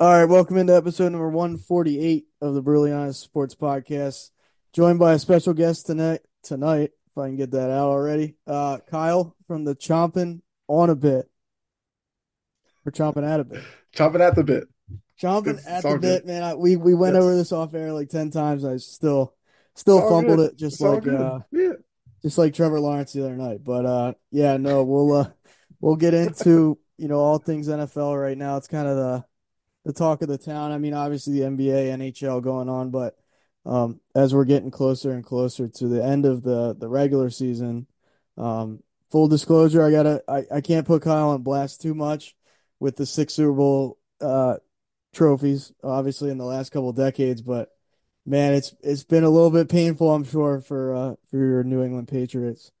All right, welcome into episode number 148 of the Brutally Honest Sports Podcast. Joined by a special guest tonight, tonight, if I can get that out already. Uh, Kyle from the Chomping on a Bit. We're chomping at a bit. Chomping at the bit. Chomping It's- at the all bit, good. man. I, we we went Yes. over this off air like 10 times. I still still fumbled good. it just It's like uh yeah. just like Trevor Lawrence the other night. But uh, yeah, no, we'll uh, we'll get into you know all things NFL right now. It's kind of the the talk of the town. I mean, obviously the NBA, NHL going on, but um, as we're getting closer and closer to the end of the the regular season, um, full disclosure, I gotta I, I can't put Kyle on blast too much with the six Super Bowl uh trophies, obviously in the last couple decades, but man, it's it's been a little bit painful, I'm sure, for uh for your New England Patriots.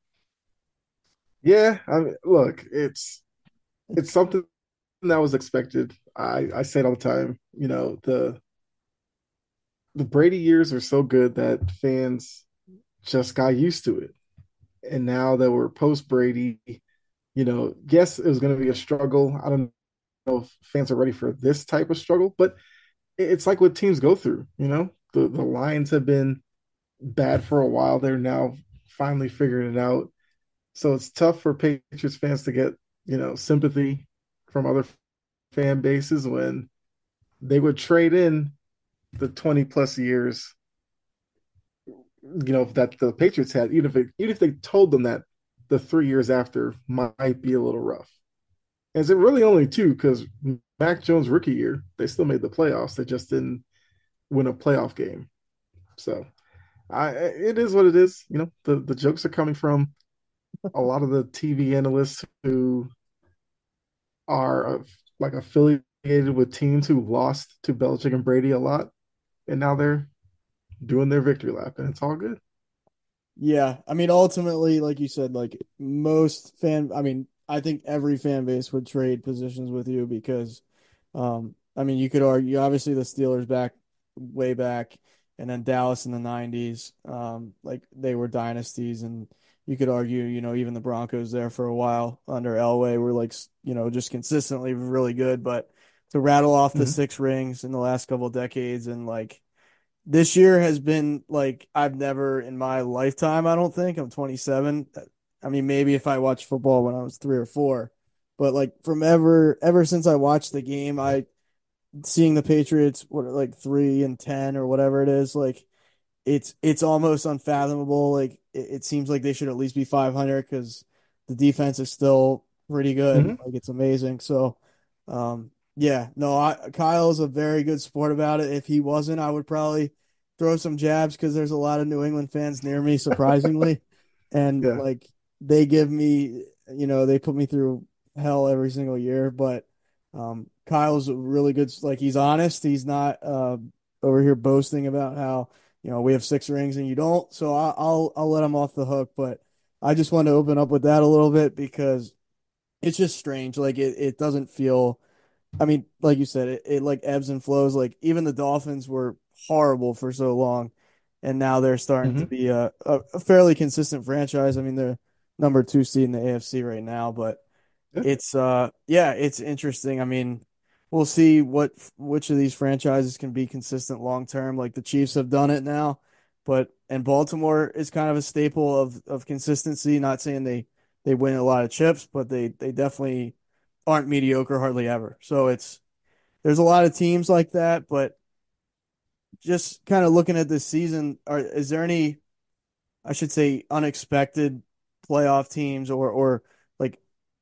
Yeah. I mean, look, it's it's something that was expected. I I say it all the time. You know, the the Brady years are so good that fans just got used to it. And now that we're post Brady, you know, yes, it was going to be a struggle. I don't know if fans are ready for this type of struggle, but it's like what teams go through, you know. The the Lions have been bad for a while. They're now finally figuring it out. So it's tough for Patriots fans to get, you know, sympathy from other fan bases when they would trade in the 20 plus years, you know, that the Patriots had, even if it, even if they told them that the three years after might be a little rough. Is it really only two? Because Mac Jones' rookie year, they still made the playoffs. They just didn't win a playoff game. So I it is what it is. You know, the, the jokes are coming from a lot of the TV analysts who are like affiliated with teams who lost to Belichick and Brady a lot, and now they're doing their victory lap, and it's all good. Yeah, I mean, ultimately, like you said, like most fan, I mean, I think every fan base would trade positions with you because, um, I mean, you could argue obviously the Steelers back way back, and then Dallas in the '90s, um, like they were dynasties, and you could argue, you know, even the Broncos there for a while under Elway were like, you know, just consistently really good, but to rattle off the Mhm. six rings in the last couple decades and like this year has been like I've never in my lifetime, I don't think. I'm 27. I mean, maybe if I watched football when I was three or four, but like from ever ever since I watched the game, I seeing the Patriots what like three and ten or whatever it is, like it's it's almost unfathomable. Like it, it seems like they should at least be 500 because the defense is still pretty good. Mhm. Like it's amazing. So, um, yeah, no, I, Kyle's a very good sport about it. If he wasn't, I would probably throw some jabs because there's a lot of New England fans near me, surprisingly, and Yeah. like they give me, you know, they put me through hell every single year. But um, Kyle's a really good. Like he's honest. He's not uh, over here boasting about how you know we have six rings and you don't. So I, I'll I'll let him off the hook. But I just want to open up with that a little bit because it's just strange. Like it, it doesn't feel. I mean, like you said, it, it like ebbs and flows. Like even the Dolphins were horrible for so long, and now they're starting to Mhm. be a, a, a fairly consistent franchise. I mean, they're number two seed in the AFC right now, but it's uh yeah, it's interesting. I mean, we'll see what which of these franchises can be consistent long term. Like the Chiefs have done it now, but and Baltimore is kind of a staple of of consistency. Not saying they they win a lot of chips, but they they definitely aren't mediocre hardly ever. So it's there's a lot of teams like that, but just kind of looking at this season, are is there any I should say unexpected playoff teams or or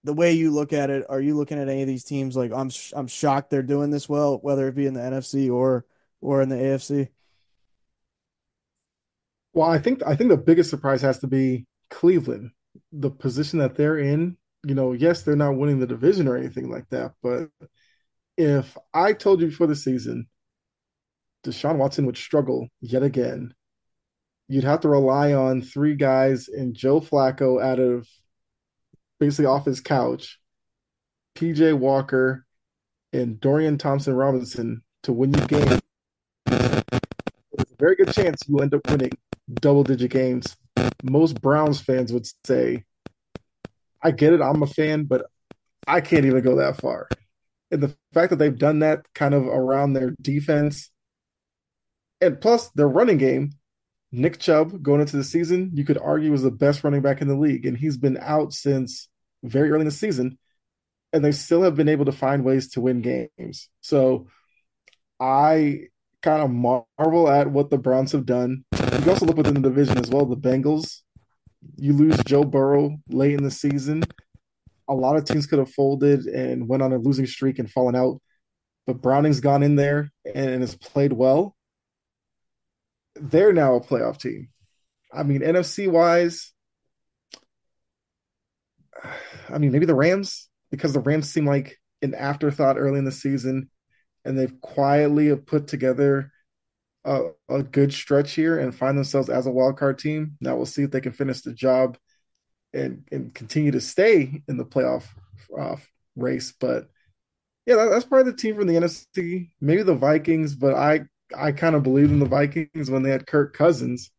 the way you look at it, are you looking at any of these teams like I'm sh- I'm shocked they're doing this well, whether it be in the NFC or or in the AFC? Well, I think I think the biggest surprise has to be Cleveland. The position that they're in you know, yes, they're not winning the division or anything like that, but if I told you before the season Deshaun Watson would struggle yet again, you'd have to rely on three guys and Joe Flacco out of basically off his couch, PJ Walker, and Dorian Thompson Robinson to win you games. There's a very good chance you end up winning double digit games. Most Browns fans would say, I get it, I'm a fan, but I can't even go that far. And the fact that they've done that kind of around their defense and plus their running game, Nick Chubb going into the season, you could argue was the best running back in the league, and he's been out since very early in the season, and they still have been able to find ways to win games. So I kind of marvel at what the Browns have done. You also look within the division as well. The Bengals, you lose Joe Burrow late in the season. A lot of teams could have folded and went on a losing streak and fallen out, but Browning's gone in there and has played well they're now a playoff team. I mean, NFC wise, I mean, maybe the Rams, because the Rams seem like an afterthought early in the season, and they've quietly put together a, a good stretch here and find themselves as a wild card team. Now we'll see if they can finish the job and and continue to stay in the playoff uh, race. But yeah, that, that's probably the team from the NFC. Maybe the Vikings, but I I kind of believed in the Vikings when they had Kirk Cousins.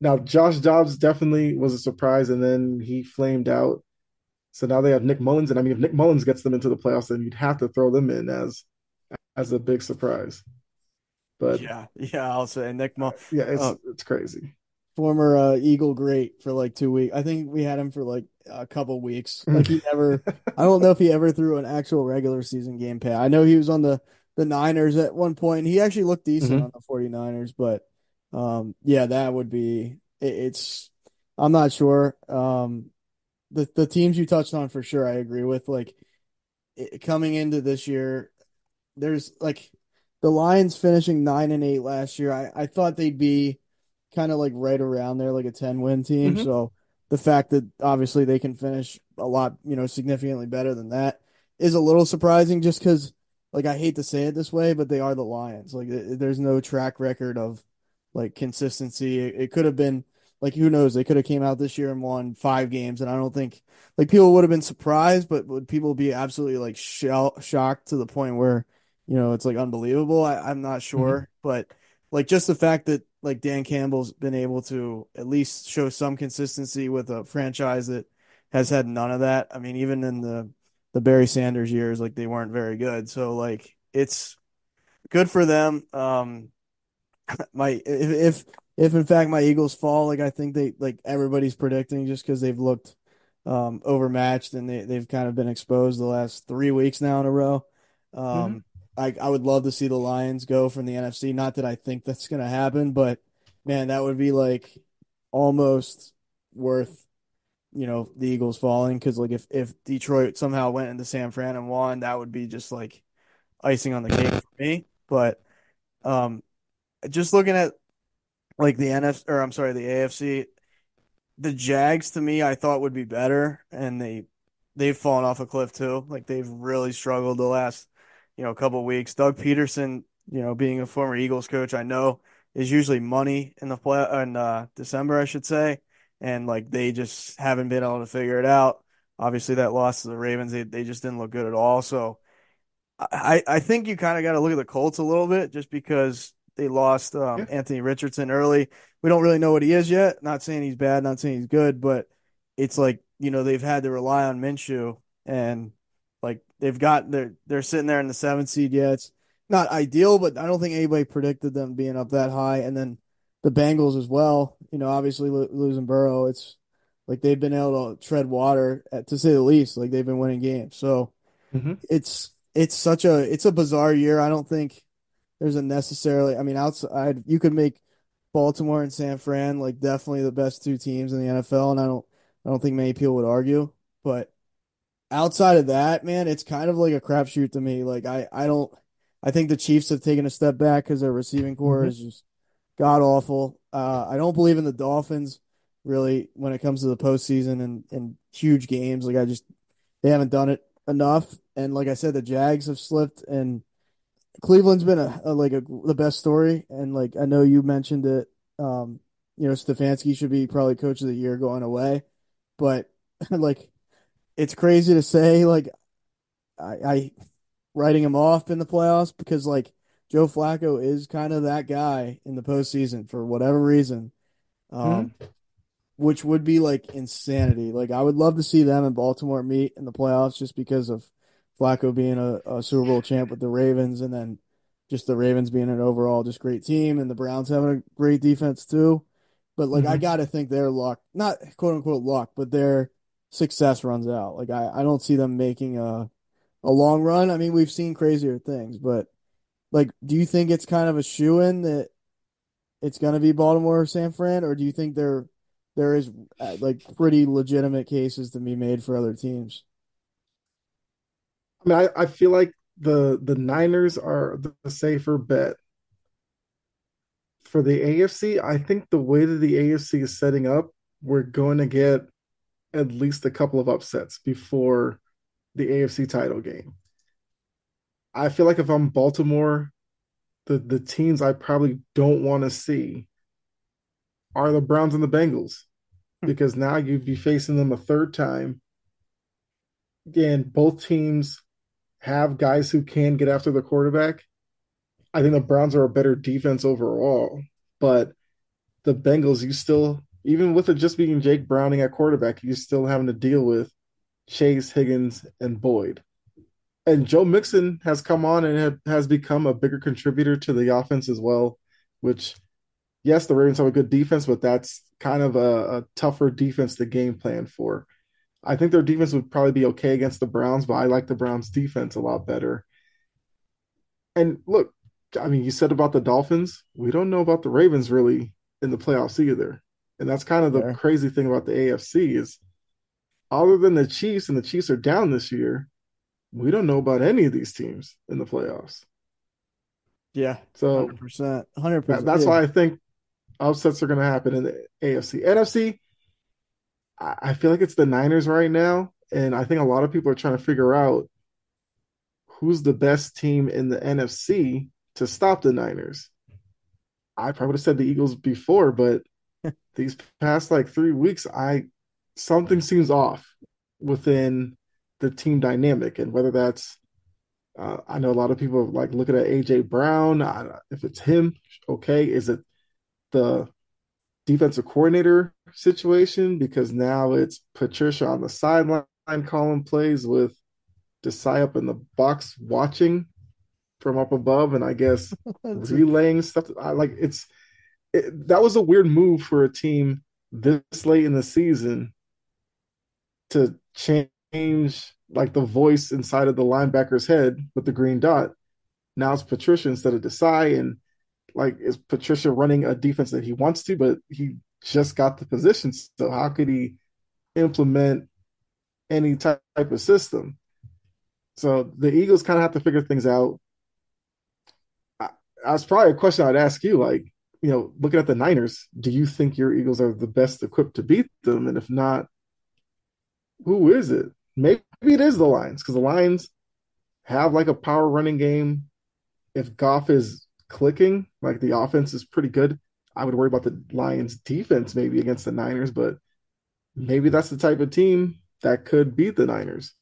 Now Josh Dobbs definitely was a surprise, and then he flamed out. So now they have Nick Mullens, and I mean, if Nick Mullens gets them into the playoffs, then you'd have to throw them in as as a big surprise. But yeah, yeah, I'll say Nick Mullens. Yeah, it's uh, it's crazy. Former uh, Eagle great for like two weeks. I think we had him for like a couple weeks. Like he never. I don't know if he ever threw an actual regular season game pad. I know he was on the the Niners at one point. He actually looked decent mm-hmm. on the 49ers, but um, yeah, that would be it, it's I'm not sure. Um, the the teams you touched on for sure I agree with like it, coming into this year there's like the Lions finishing 9 and 8 last year. I I thought they'd be kind of like right around there like a 10 win team. Mm-hmm. So the fact that obviously they can finish a lot, you know, significantly better than that is a little surprising just cuz like I hate to say it this way, but they are the Lions. Like there's no track record of like consistency. It, it could have been like who knows? They could have came out this year and won five games, and I don't think like people would have been surprised, but would people be absolutely like shell- shocked to the point where you know it's like unbelievable? I, I'm not mm-hmm. sure, mm-hmm. but like just the fact that like Dan Campbell's been able to at least show some consistency with a franchise that has had none of that. I mean, even in the the Barry Sanders years, like they weren't very good. So like it's good for them. Um, my if if if in fact my Eagles fall, like I think they like everybody's predicting just because they've looked um overmatched and they they've kind of been exposed the last three weeks now in a row. Um, mm-hmm. I I would love to see the Lions go from the NFC. Not that I think that's gonna happen, but man, that would be like almost worth you know the Eagles falling because like if if Detroit somehow went into San Fran and won, that would be just like icing on the cake for me. But um, just looking at like the NFC or I'm sorry the AFC, the Jags to me I thought would be better, and they they've fallen off a cliff too. Like they've really struggled the last you know couple weeks. Doug Pederson, you know, being a former Eagles coach, I know is usually money in the play in uh, December, I should say and like they just haven't been able to figure it out. Obviously, that loss to the Ravens, they they just didn't look good at all. So, I I think you kind of got to look at the Colts a little bit just because they lost um, yeah. Anthony Richardson early. We don't really know what he is yet. Not saying he's bad, not saying he's good, but it's like you know they've had to rely on Minshew and like they've got they're they're sitting there in the seventh seed. Yeah, it's not ideal, but I don't think anybody predicted them being up that high. And then the Bengals as well. You know, obviously lo- losing Burrow, it's like they've been able to tread water at, to say the least. Like they've been winning games, so mm-hmm. it's it's such a it's a bizarre year. I don't think there's a necessarily. I mean, outside you could make Baltimore and San Fran like definitely the best two teams in the NFL, and I don't I don't think many people would argue. But outside of that, man, it's kind of like a crapshoot to me. Like I I don't. I think the Chiefs have taken a step back because their receiving corps mm-hmm. is just god awful. Uh, I don't believe in the Dolphins really when it comes to the postseason and and huge games. Like I just they haven't done it enough. And like I said, the Jags have slipped, and Cleveland's been a, a like a, the best story. And like I know you mentioned it, um, you know Stefanski should be probably coach of the year going away, but like it's crazy to say like I, I writing him off in the playoffs because like Joe Flacco is kind of that guy in the postseason for whatever reason, um, mm-hmm. which would be like insanity. Like I would love to see them and Baltimore meet in the playoffs just because of Flacco being a, a Super Bowl champ with the Ravens, and then just the Ravens being an overall just great team, and the Browns having a great defense too. But like mm-hmm. I got to think their luck, not quote unquote luck, but their success runs out. Like I, I don't see them making a a long run. I mean, we've seen crazier things, but like, do you think it's kind of a shoe in that it's going to be Baltimore or San Fran, or do you think there there is uh, like pretty legitimate cases to be made for other teams? I mean, I, I feel like the the Niners are the safer bet. For the AFC, I think the way that the AFC is setting up, we're going to get at least a couple of upsets before the AFC title game. I feel like if I'm Baltimore, the the teams I probably don't want to see are the Browns and the Bengals hmm. because now you'd be facing them a third time. Again, both teams have guys who can get after the quarterback. I think the Browns are a better defense overall, but the Bengals, you still, even with it just being Jake Browning at quarterback, you still having to deal with Chase, Higgins, and Boyd. And Joe Mixon has come on and has become a bigger contributor to the offense as well, which, yes, the Ravens have a good defense, but that's kind of a, a tougher defense to game plan for. I think their defense would probably be okay against the Browns, but I like the Browns defense a lot better. And look, I mean, you said about the Dolphins, we don't know about the Ravens really in the playoffs either. And that's kind of the yeah. crazy thing about the AFC is other than the Chiefs, and the Chiefs are down this year, we don't know about any of these teams in the playoffs. Yeah. So 100%. 100%. that's yeah. why I think upsets are going to happen in the AFC. NFC, I feel like it's the Niners right now. And I think a lot of people are trying to figure out who's the best team in the NFC to stop the Niners. I probably would have said the Eagles before, but these past like three weeks, I something seems off within the team dynamic, and whether that's uh, I know a lot of people like looking at AJ Brown. I, if it's him, okay. Is it the defensive coordinator situation because now it's Patricia on the sideline calling plays with Desai up in the box watching from up above, and I guess relaying stuff. I like it's it, that was a weird move for a team this late in the season to change like the voice inside of the linebacker's head with the green dot. Now it's Patricia instead of Desai, and like is Patricia running a defense that he wants to, but he just got the position. So how could he implement any type of system? So the Eagles kind of have to figure things out. That's probably a question I'd ask you. Like, you know, looking at the Niners, do you think your Eagles are the best equipped to beat them? And if not, who is it? Maybe it is the Lions because the Lions have like a power running game. If Goff is clicking, like the offense is pretty good. I would worry about the Lions defense maybe against the Niners, but maybe that's the type of team that could beat the Niners.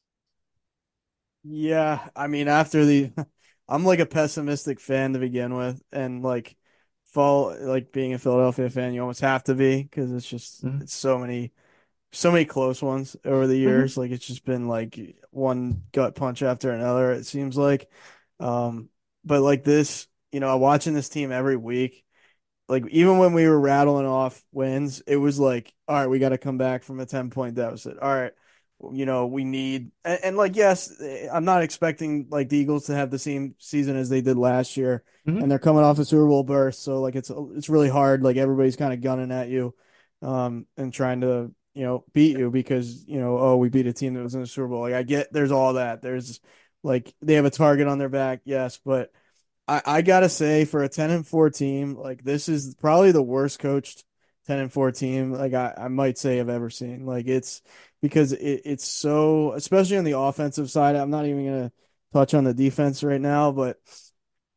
Yeah, I mean after the I'm like a pessimistic fan to begin with and like fall like being a Philadelphia fan you almost have to be because it's just mm-hmm. it's so many so many close ones over the mm-hmm. years. Mm-hmm. Like it's just been like one gut punch after another. It seems like, um, but like this, you know, watching this team every week, like even when we were rattling off wins, it was like, all right, we got to come back from a ten point deficit. All right, you know, we need and, and, like yes, I'm not expecting like the Eagles to have the same season as they did last year, mm-hmm. and they're coming off a Super Bowl berth, so like it's it's really hard. Like everybody's kind of gunning at you, um, and trying to you know, beat you because, you know, oh, we beat a team that was in the Super Bowl. Like I get there's all that. There's like they have a target on their back, yes, but I, I gotta say for a ten and four team, like this is probably the worst coached 10 and 4 team like I, I might say I've ever seen. Like it's because it, it's so especially on the offensive side. I'm not even gonna touch on the defense right now, but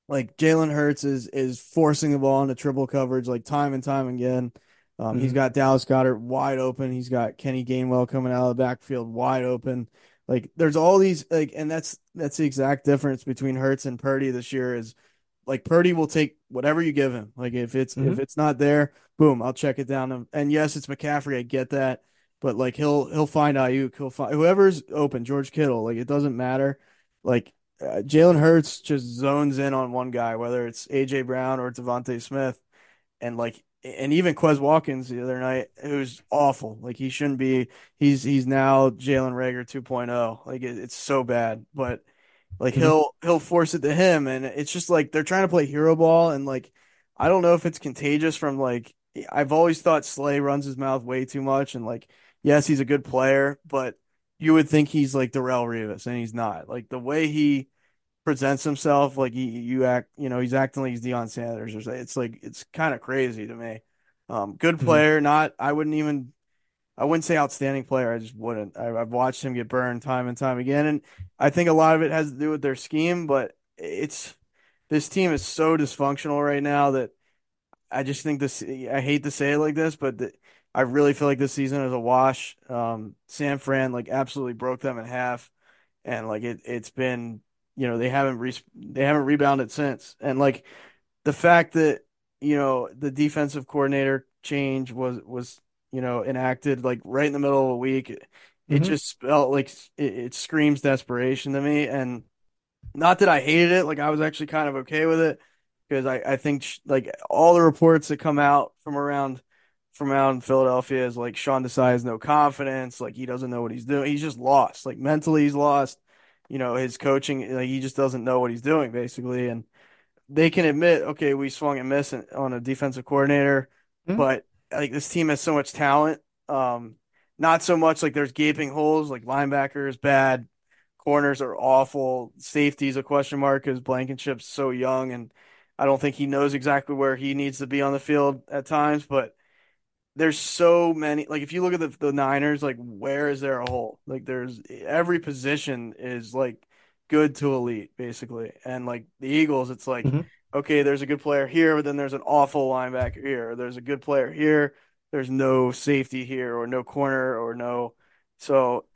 like Jalen Hurts is is forcing the ball into triple coverage like time and time again. Um, mm-hmm. He's got Dallas Goedert wide open. He's got Kenny Gainwell coming out of the backfield wide open. Like there's all these like, and that's that's the exact difference between Hurts and Purdy this year is like Purdy will take whatever you give him. Like if it's mm-hmm. if it's not there, boom, I'll check it down. And yes, it's McCaffrey. I get that, but like he'll he'll find Aiyuk. He'll find whoever's open. George Kittle. Like it doesn't matter. Like uh, Jalen Hurts just zones in on one guy, whether it's AJ Brown or DeVonta Smith, and like and even Quez Watkins the other night, who's awful. Like he shouldn't be. He's he's now Jalen Reagor 2.0. Like it, it's so bad, but like mm-hmm. he'll he'll force it to him, and it's just like they're trying to play hero ball, and like I don't know if it's contagious from like I've always thought Slay runs his mouth way too much, and like yes, he's a good player, but you would think he's like Darrelle Revis, and he's not. Like the way he presents himself, like he you act, you know, he's acting like he's Deion Sanders or something. It's like it's kind of crazy to me. Um, good mm-hmm. player, mm-hmm. not I wouldn't even I wouldn't say outstanding player. I just wouldn't. I, have watched him get burned time and time again, and I think a lot of it has to do with their scheme. But it's this team is so dysfunctional right now that I just think this. I hate to say it like this, but the, I really feel like this season is a wash. Um, San Fran like absolutely broke them in half, and like it it's been you know they haven't re- they haven't rebounded since, and like the fact that you know the defensive coordinator change was was you know, enacted like right in the middle of a week. It, mm-hmm. just felt like it, it, screams desperation to me. And not that I hated it, like I was actually kind of okay with it because I, I think sh- like all the reports that come out from around from around Philadelphia is like Sean Desai has no confidence, like he doesn't know what he's doing. He's just lost, like mentally he's lost. You know, his coaching, like he just doesn't know what he's doing basically. And they can admit, okay, we swung and missed on a defensive coordinator, mm-hmm. but like this team has so much talent. Um, not so much like there's gaping holes, like linebackers bad, corners are awful, safety's a question mark because Blankenship's so young, and I don't think he knows exactly where he needs to be on the field at times. But there's so many. Like if you look at the, the Niners, like where is there a hole? Like there's every position is like good to elite basically, and like the Eagles, it's like. Mm-hmm okay, there's a good player here, but then there's an awful linebacker here. There's a good player here. There's no safety here, or no corner, or no. So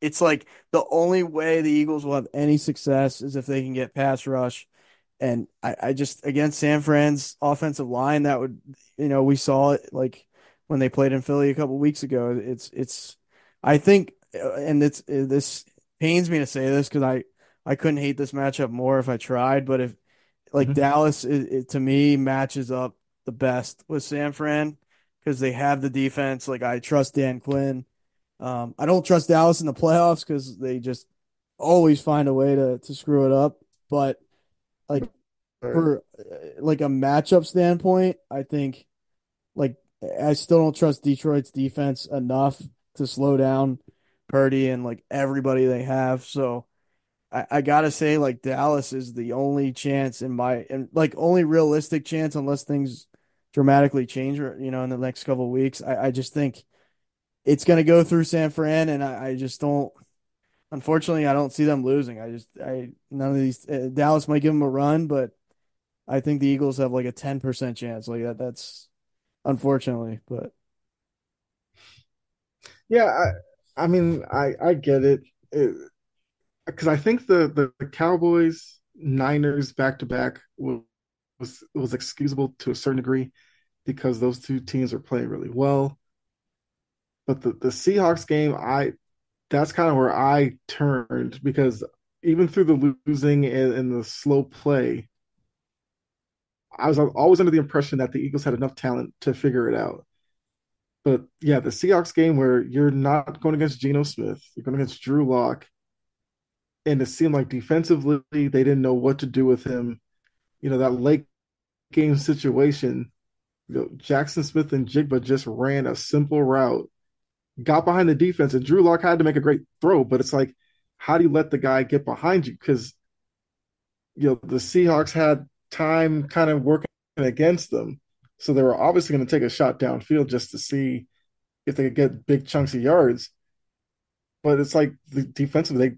it's like the only way the Eagles will have any success is if they can get pass rush. And I, I just against San Fran's offensive line, that would you know we saw it like when they played in Philly a couple weeks ago. It's it's I think and it's this pains me to say this because I I couldn't hate this matchup more if I tried, but if like mm-hmm. Dallas, it, it, to me, matches up the best with San Fran because they have the defense. Like I trust Dan Quinn. Um, I don't trust Dallas in the playoffs because they just always find a way to to screw it up. But like for like a matchup standpoint, I think like I still don't trust Detroit's defense enough to slow down Purdy and like everybody they have. So I, I gotta say, like Dallas is the only chance in my and like only realistic chance unless things dramatically change, you know, in the next couple of weeks. I, I just think it's gonna go through San Fran, and I, I just don't. Unfortunately, I don't see them losing. I just I none of these uh, Dallas might give them a run, but I think the Eagles have like a ten percent chance. Like that, that's unfortunately, but yeah, I I mean I I get it. because I think the, the, the Cowboys Niners back to back was was excusable to a certain degree because those two teams are playing really well. But the, the Seahawks game, I that's kind of where I turned because even through the losing and, and the slow play, I was always under the impression that the Eagles had enough talent to figure it out. But yeah, the Seahawks game where you're not going against Geno Smith, you're going against Drew Lock, and it seemed like defensively they didn't know what to do with him. You know, that late game situation, you know, Jaxon Smith-Njigba just ran a simple route, got behind the defense, and Drew Lock had to make a great throw, but it's like, how do you let the guy get behind you? Because you know, the Seahawks had time kind of working against them. So they were obviously going to take a shot downfield just to see if they could get big chunks of yards. But it's like the defensive, they,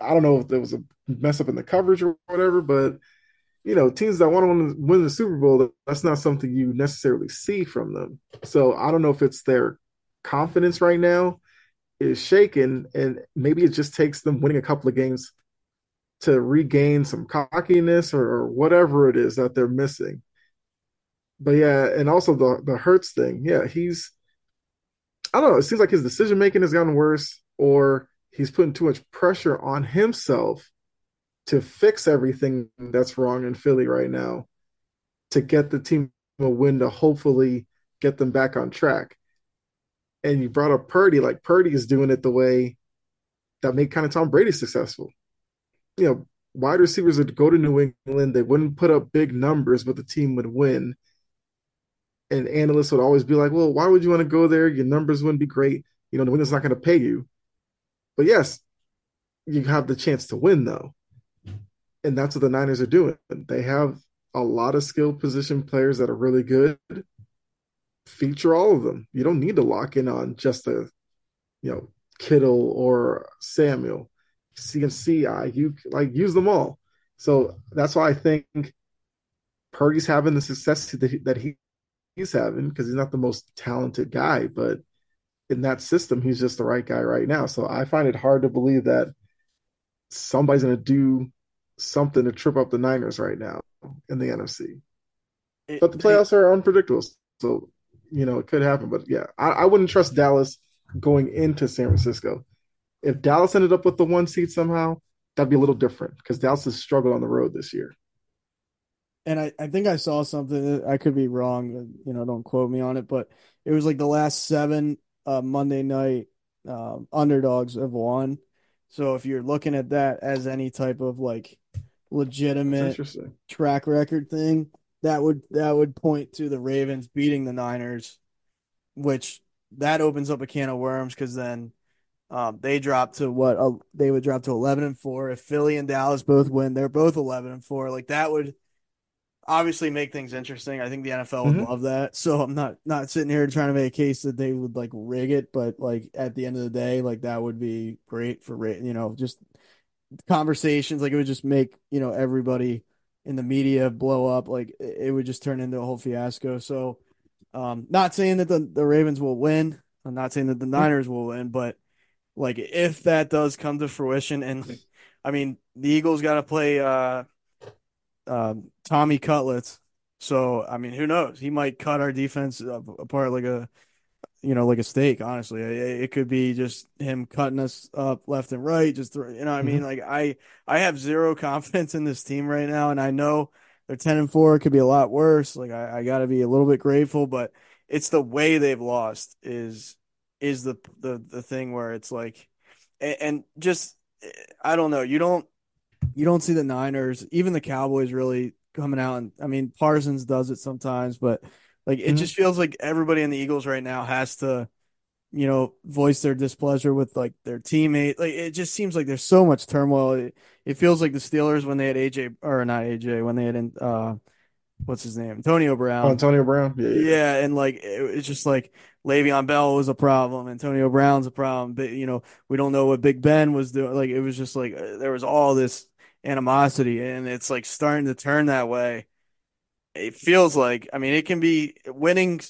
I don't know if there was a mess up in the coverage or whatever, but you know, teams that want to win the Super Bowl, that's not something you necessarily see from them. So I don't know if it's their confidence right now is shaken, and maybe it just takes them winning a couple of games to regain some cockiness or, or whatever it is that they're missing. But yeah, and also the the Hurts thing. Yeah, he's I don't know. It seems like his decision making has gotten worse, or he's putting too much pressure on himself to fix everything that's wrong in Philly right now to get the team a win to hopefully get them back on track. And you brought up Purdy, like Purdy is doing it the way that made kind of Tom Brady successful. You know, wide receivers would go to New England, they wouldn't put up big numbers, but the team would win. And analysts would always be like, well, why would you want to go there? Your numbers wouldn't be great. You know, New England's not going to pay you. But yes, you have the chance to win, though and that's what the Niners are doing. They have a lot of skilled position players that are really good. Feature all of them. You don't need to lock in on just a, you know, Kittle or Samuel. CMC, you like use them all. So that's why I think Purdy's having the success that, he, that he, he's having because he's not the most talented guy, but in that system, he's just the right guy right now. So I find it hard to believe that somebody's going to do something to trip up the Niners right now in the NFC. It, but the playoffs they, are unpredictable, so you know it could happen. But yeah, I, I, wouldn't trust Dallas going into San Francisco. If Dallas ended up with the one seed somehow, that'd be a little different because Dallas has struggled on the road this year. And I, I think I saw something. I could be wrong. You know, don't quote me on it, but it was like the last seven uh, Monday night um, underdogs have won. So if you're looking at that as any type of like legitimate track record thing, that would that would point to the Ravens beating the Niners, which that opens up a can of worms because then um, they drop to what uh, they would drop to eleven and four. If Philly and Dallas both win, they're both eleven and four. Like that would obviously make things interesting. I think the NFL would mm-hmm. love that. So I'm not not sitting here trying to make a case that they would like rig it, but like at the end of the day, like that would be great for you know just conversations. Like it would just make you know everybody in the media blow up. Like it would just turn into a whole fiasco. So, um, not saying that the the Ravens will win. I'm not saying that the Niners will win, but like if that does come to fruition, and I mean the Eagles got to play uh, uh, Tommy Cutlets. So I mean, who knows? He might cut our defense apart like a you know, like a steak. Honestly, it, could be just him cutting us up left and right. Just throw, you know, I mean, mm-hmm. like I I have zero confidence in this team right now, and I know they're ten and four. It could be a lot worse. Like I, I got to be a little bit grateful, but it's the way they've lost is is the the the thing where it's like, and, and just I don't know. You don't you don't see the Niners, even the Cowboys, really coming out. And I mean, Parsons does it sometimes, but like it mm-hmm. just feels like everybody in the Eagles right now has to, you know, voice their displeasure with like their teammate. Like it just seems like there's so much turmoil. It, it feels like the Steelers when they had AJ or not AJ when they had uh what's his name Antonio Brown. Oh, Antonio Brown. Yeah, yeah. yeah and like it, it's just like Le'Veon Bell was a problem. Antonio Brown's a problem. But you know we don't know what Big Ben was doing. Like it was just like uh, there was all this animosity, and it's like starting to turn that way it feels like I mean it can be winning,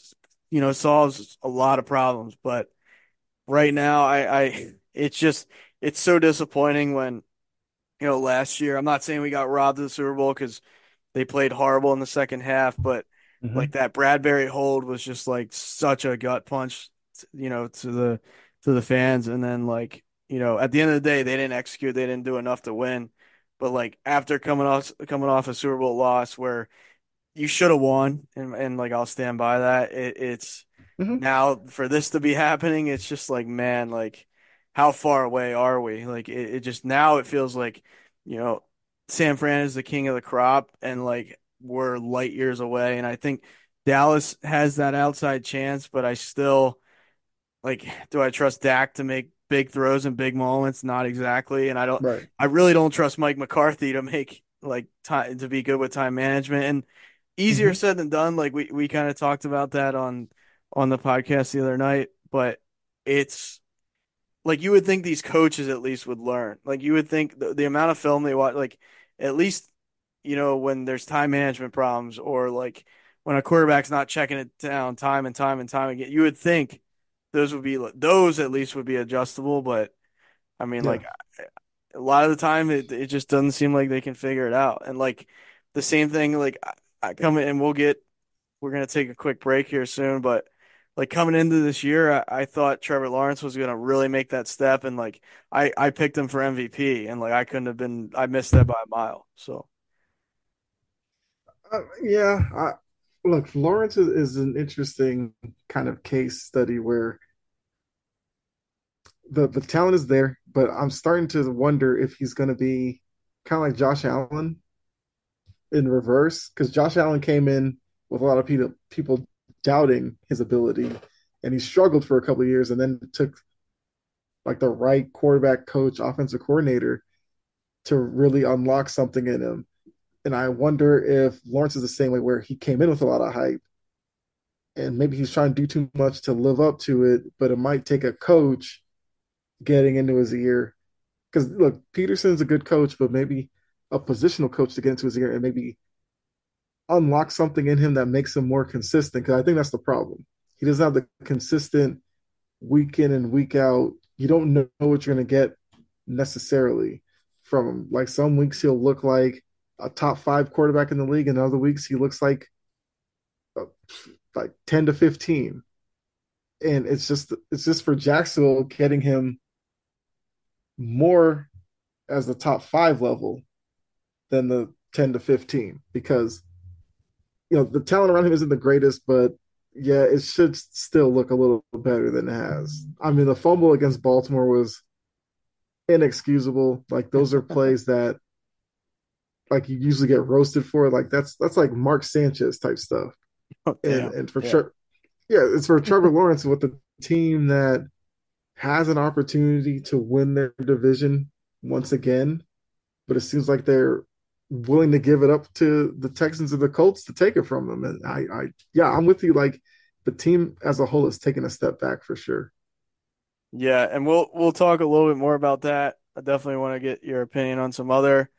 you know, solves a lot of problems, but right now I, I it's just it's so disappointing when you know last year I'm not saying we got robbed of the Super Bowl because they played horrible in the second half, but mm-hmm. like that Bradbury hold was just like such a gut punch, you know, to the to the fans, and then like you know at the end of the day they didn't execute, they didn't do enough to win, but like after coming off coming off a Super Bowl loss where you should have won, and, and like I'll stand by that. It, it's mm-hmm. now for this to be happening. It's just like man, like how far away are we? Like it, it just now it feels like you know San Fran is the king of the crop, and like we're light years away. And I think Dallas has that outside chance, but I still like. Do I trust Dak to make big throws and big moments? Not exactly. And I don't. Right. I really don't trust Mike McCarthy to make like time to be good with time management and easier Mhm. said than done. Like we we kind of talked about that on on the podcast the other night, but it's like you would think these coaches at least would learn. Like you would think the, the amount of film they watch, like at least you know when there's time management problems or like when a quarterback's not checking it down time and time and time again, you would think those would be those at least would be adjustable. But I mean, Yeah. like a lot of the time it it just doesn't seem like they can figure it out. And like the same thing, like I, I come in and we'll get we're gonna take a quick break here soon, but like coming into this year, I, I thought Trevor Lawrence was gonna really make that step, and like I I picked him for MVP, and like I couldn't have been I missed that by a mile. So Uh, yeah. I, look, Lawrence is, an interesting kind of case study where the the talent is there, but I'm starting to wonder if he's going to be kind of like Josh Allen in reverse, because Josh Allen came in with a lot of people people doubting his ability, and he struggled for a couple years, and then took like the right quarterback coach, offensive coordinator to really unlock something in him. And I wonder if Lawrence is the same way, where he came in with a lot of hype, and maybe he's trying to do too much to live up to it, but it might take a coach getting into his ear. Because look, Pederson's a good coach, but maybe a positional coach to get into his ear and maybe unlock something in him that makes him more consistent. Because I think that's the problem. He doesn't have the consistent week in and week out. You don't know what you're going to get necessarily from him. Like some weeks he'll look like a top five quarterback in the league, and other weeks he looks like uh, like ten to fifteen. And it's just it's just for Jacksonville getting him more as the top five level than the 10 to 15 because you know the talent around him isn't the greatest but yeah it should still look a little better than it has i mean the fumble against baltimore was inexcusable like those are plays that like you usually get roasted for like that's that's like mark sanchez type stuff oh, and and for yeah. sure yeah it's for trevor lawrence with the team that has an opportunity to win their division once again, but it seems like they're willing to give it up to the Texans and the Colts to take it from them. And I, I yeah, I'm with you. Like the team as a whole is taking a step back for sure. Yeah, and we'll we'll talk a little bit more about that. I definitely want to get your opinion on some other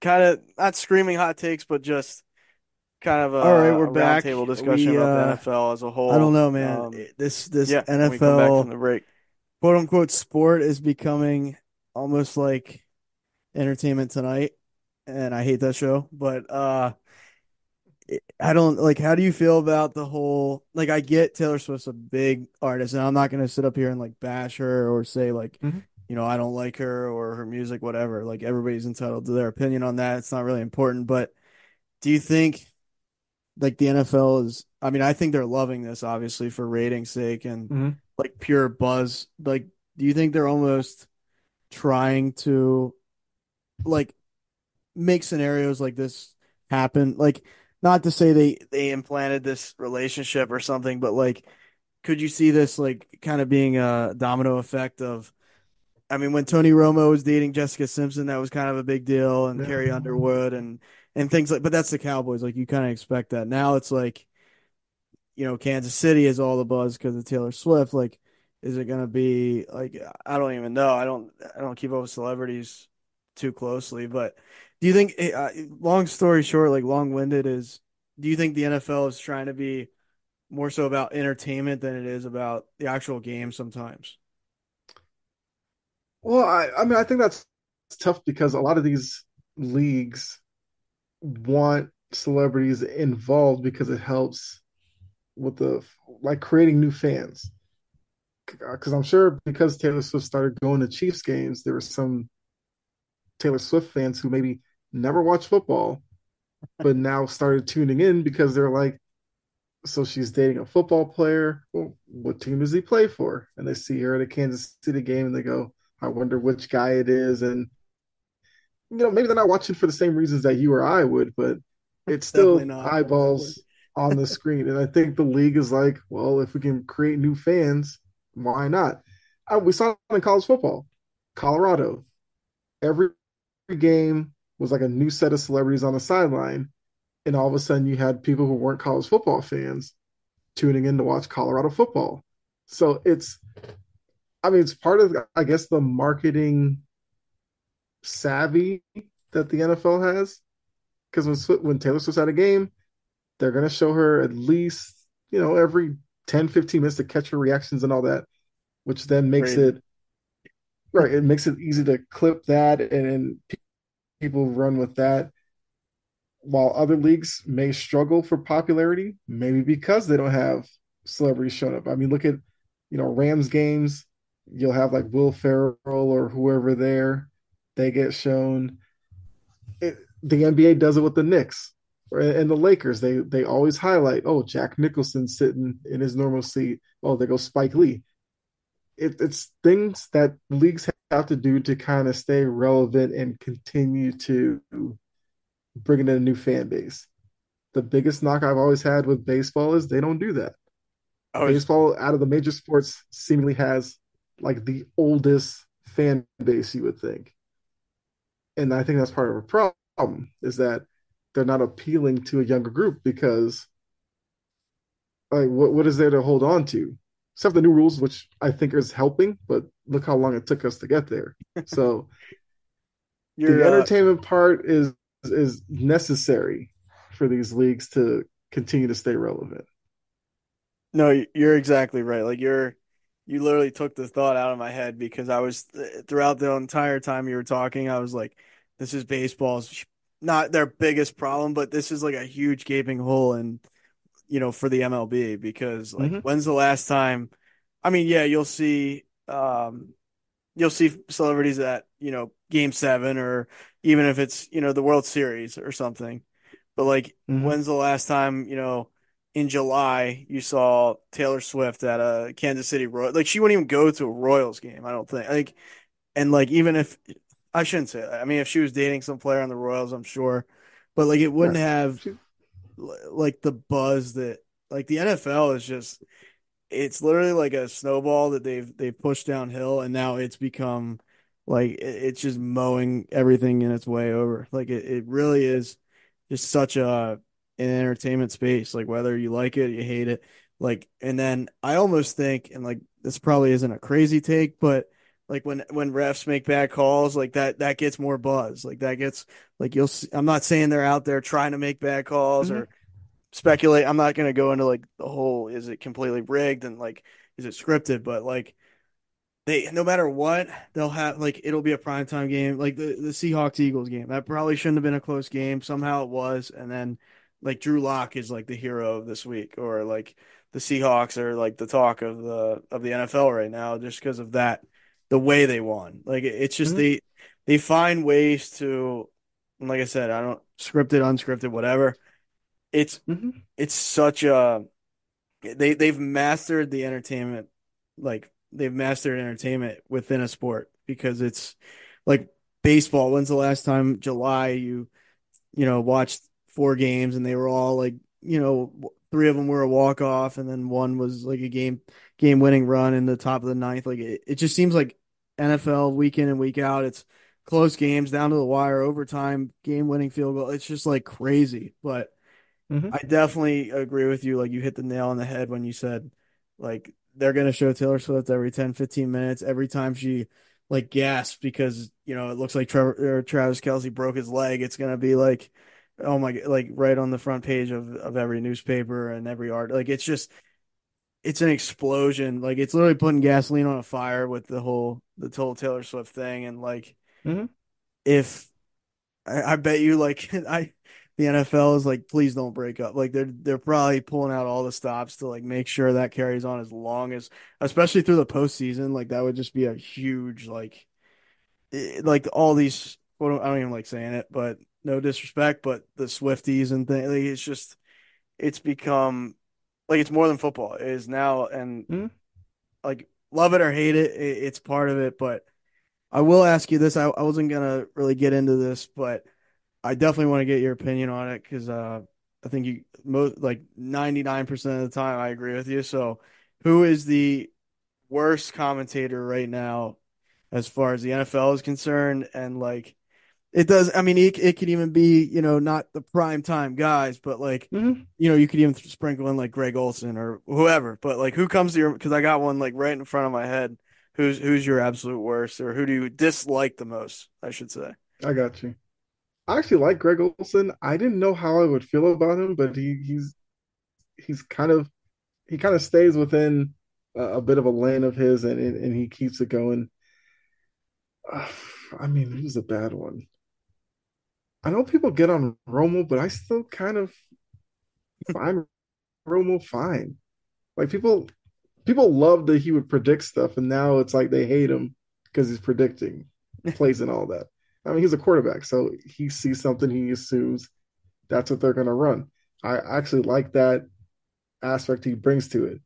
kind of not screaming hot takes, but just kind of a, All right, we're a back. Table discussion We, about uh, the NFL as a whole. I don't know, man. Um, This this yeah, when we back from NFL the break. quote unquote sport is becoming almost like Entertainment Tonight, and I hate that show. But uh, I don't like. How do you feel about the whole? Like, I get Taylor Swift's a big artist, and I'm not gonna sit up here and like bash her or say like, Mhm. You know, I don't like her or her music, whatever. Like, everybody's entitled to their opinion on that. It's not really important. But do you think like the NFL is? I mean, I think they're loving this, obviously, for ratings' sake and Mhm. like pure buzz. Like, do you think they're almost trying to like make scenarios like this happen? Like, not to say they they implanted this relationship or something, but like, could you see this like kind of being a domino effect of? I mean, when Tony Romo was dating Jessica Simpson, that was kind of a big deal, and Yeah. Carrie Underwood and and things like. But that's the Cowboys. Like, you kind of expect that. Now it's like, you know, Kansas City is all the buzz because of Taylor Swift. Like, is it gonna be like I don't even know. I don't I don't keep up with celebrities too closely, but do you think uh, long story short, like long-winded is do you think the NFL is trying to be more so about entertainment than it is about the actual game sometimes? Well, I, I mean, I think that's tough because a lot of these leagues want celebrities involved because it helps with the like creating new fans. Because uh, I'm sure because Taylor Swift started going to Chiefs games, there were some Taylor Swift fans who maybe never watched football, but now started tuning in because they're like, so she's dating a football player. Well, what team does he play for? And they see her at a Kansas City game and they go, I wonder which guy it is. And, you know, maybe they're not watching for the same reasons that you or I would, but it's still eyeballs on the screen. And I think the league is like, well, if we can create new fans, why not? Uh, we saw it in college football, Colorado. Every game was like a new set of celebrities on the sideline. and all of a sudden you had people who weren't college football fans tuning in to watch Colorado football. So it's, I mean, it's part of, I guess, the marketing savvy that the NFL has. Because when, when Taylor Swift's at a game, they're going to show her at least, you know, every 10, 15 minutes to catch her reactions and all that, which then makes Crazy. it, right, it makes it easy to clip that and, and people run with that while other leagues may struggle for popularity, maybe because they don't have celebrities showing up. I mean, look at you know Rams games. You'll have like Will Ferrell or whoever there. They get shown. It, the NBA does it with the Knicks and the Lakers. They they always highlight, oh, Jack Nicholson sitting in his normal seat. Oh, there goes Spike Lee. It, it's things that leagues have to do to kind of stay relevant and continue to bringing in a new fan base. The biggest knock I've always had with baseball is they don't do that. Oh, baseball out of the major sports seemingly has like the oldest fan base you would think. And I think that's part of a problem is that they're not appealing to a younger group because like what what is there to hold on to? Except the new rules, which I think is helping, but look how long it took us to get there. So the uh, entertainment part is is necessary for these leagues to continue to stay relevant. No, you're exactly right. Like you're you literally took the thought out of my head because I was throughout the entire time you were talking, I was like, this is baseball's not their biggest problem, but this is like a huge gaping hole and you know for the MLB because like mm-hmm. when's the last time I mean, yeah, you'll see um you'll see celebrities at, you know, game 7 or even if it's you know the World Series or something. But like, mm-hmm. when's the last time you know in July you saw Taylor Swift at a Kansas City Royal? Like, she wouldn't even go to a Royals game. I don't think. Like, and like even if I shouldn't say that. I mean, if she was dating some player on the Royals, I'm sure, but like it wouldn't have like the buzz that like the NFL is just. It's literally like a snowball that they've they've pushed downhill, and now it's become like it's just mowing everything in its way over. Like it, it really is just such a an entertainment space. Like whether you like it, you hate it. Like and then I almost think, and like this probably isn't a crazy take, but like when when refs make bad calls, like that that gets more buzz. Like that gets like you'll. See, I'm not saying they're out there trying to make bad calls mm-hmm. or speculate. I'm not going to go into like the whole is it completely rigged and like is it scripted, but like they no matter what they'll have like it'll be a prime time game like the the Seahawks Eagles game that probably shouldn't have been a close game somehow it was and then like Drew Lock is like the hero of this week or like the Seahawks are like the talk of the of the NFL right now just because of that the way they won like it's just mm-hmm. they they find ways to like I said I don't scripted unscripted whatever it's mm-hmm. it's such a they they've mastered the entertainment like they've mastered entertainment within a sport because it's like baseball. When's the last time July you you know watched four games and they were all like you know three of them were a walk off and then one was like a game game winning run in the top of the ninth. Like it, it just seems like NFL week in and week out. It's close games down to the wire, overtime, game winning field goal. It's just like crazy. But mm-hmm. I definitely agree with you. Like you hit the nail on the head when you said like they're going to show Taylor Swift every 10, 15 minutes. Every time she like gasps because, you know, it looks like Trevor, Travis Kelce broke his leg. It's going to be like, oh my, like right on the front page of, of every newspaper and every art. Like it's just, it's an explosion. Like it's literally putting gasoline on a fire with the whole, the whole Taylor Swift thing. And like, mm-hmm. if I, I bet you like, I, the NFL is like, please don't break up. Like they're they're probably pulling out all the stops to like make sure that carries on as long as, especially through the postseason. Like that would just be a huge like, eh, like all these. Well, I don't even like saying it, but no disrespect, but the Swifties and things. Like, it's just, it's become like it's more than football. It is now, and mm-hmm. like love it or hate it, it, it's part of it. But I will ask you this: I, I wasn't gonna really get into this, but I definitely want to get your opinion on it because uh, I think you most like ninety nine percent of the time I agree with you. So, who is the worst commentator right now, as far as the NFL is concerned, and like It does. I mean, it, it could even be, you know, not the prime time guys, but like, hmm you know, you could even sprinkle in like Greg Olsen or whoever. But like, who comes to your? Because I got one like right in front of my head. Who's who's your absolute worst, or who do you dislike the most? I should say. I got you. I actually like Greg Olsen. I didn't know how I would feel about him, but he he's he's kind of he kind of stays within a, a bit of a lane of his, and and, and he keeps it going. Uh, I mean, he's a bad one. I know people get on Romo, but I still kind of find Romo fine. Like people people love that he would predict stuff, and now it's like they hate him because he's predicting plays and all that. I mean, he's a quarterback, so he sees something, he assumes that's what they're going to run. I actually like that aspect he brings to it.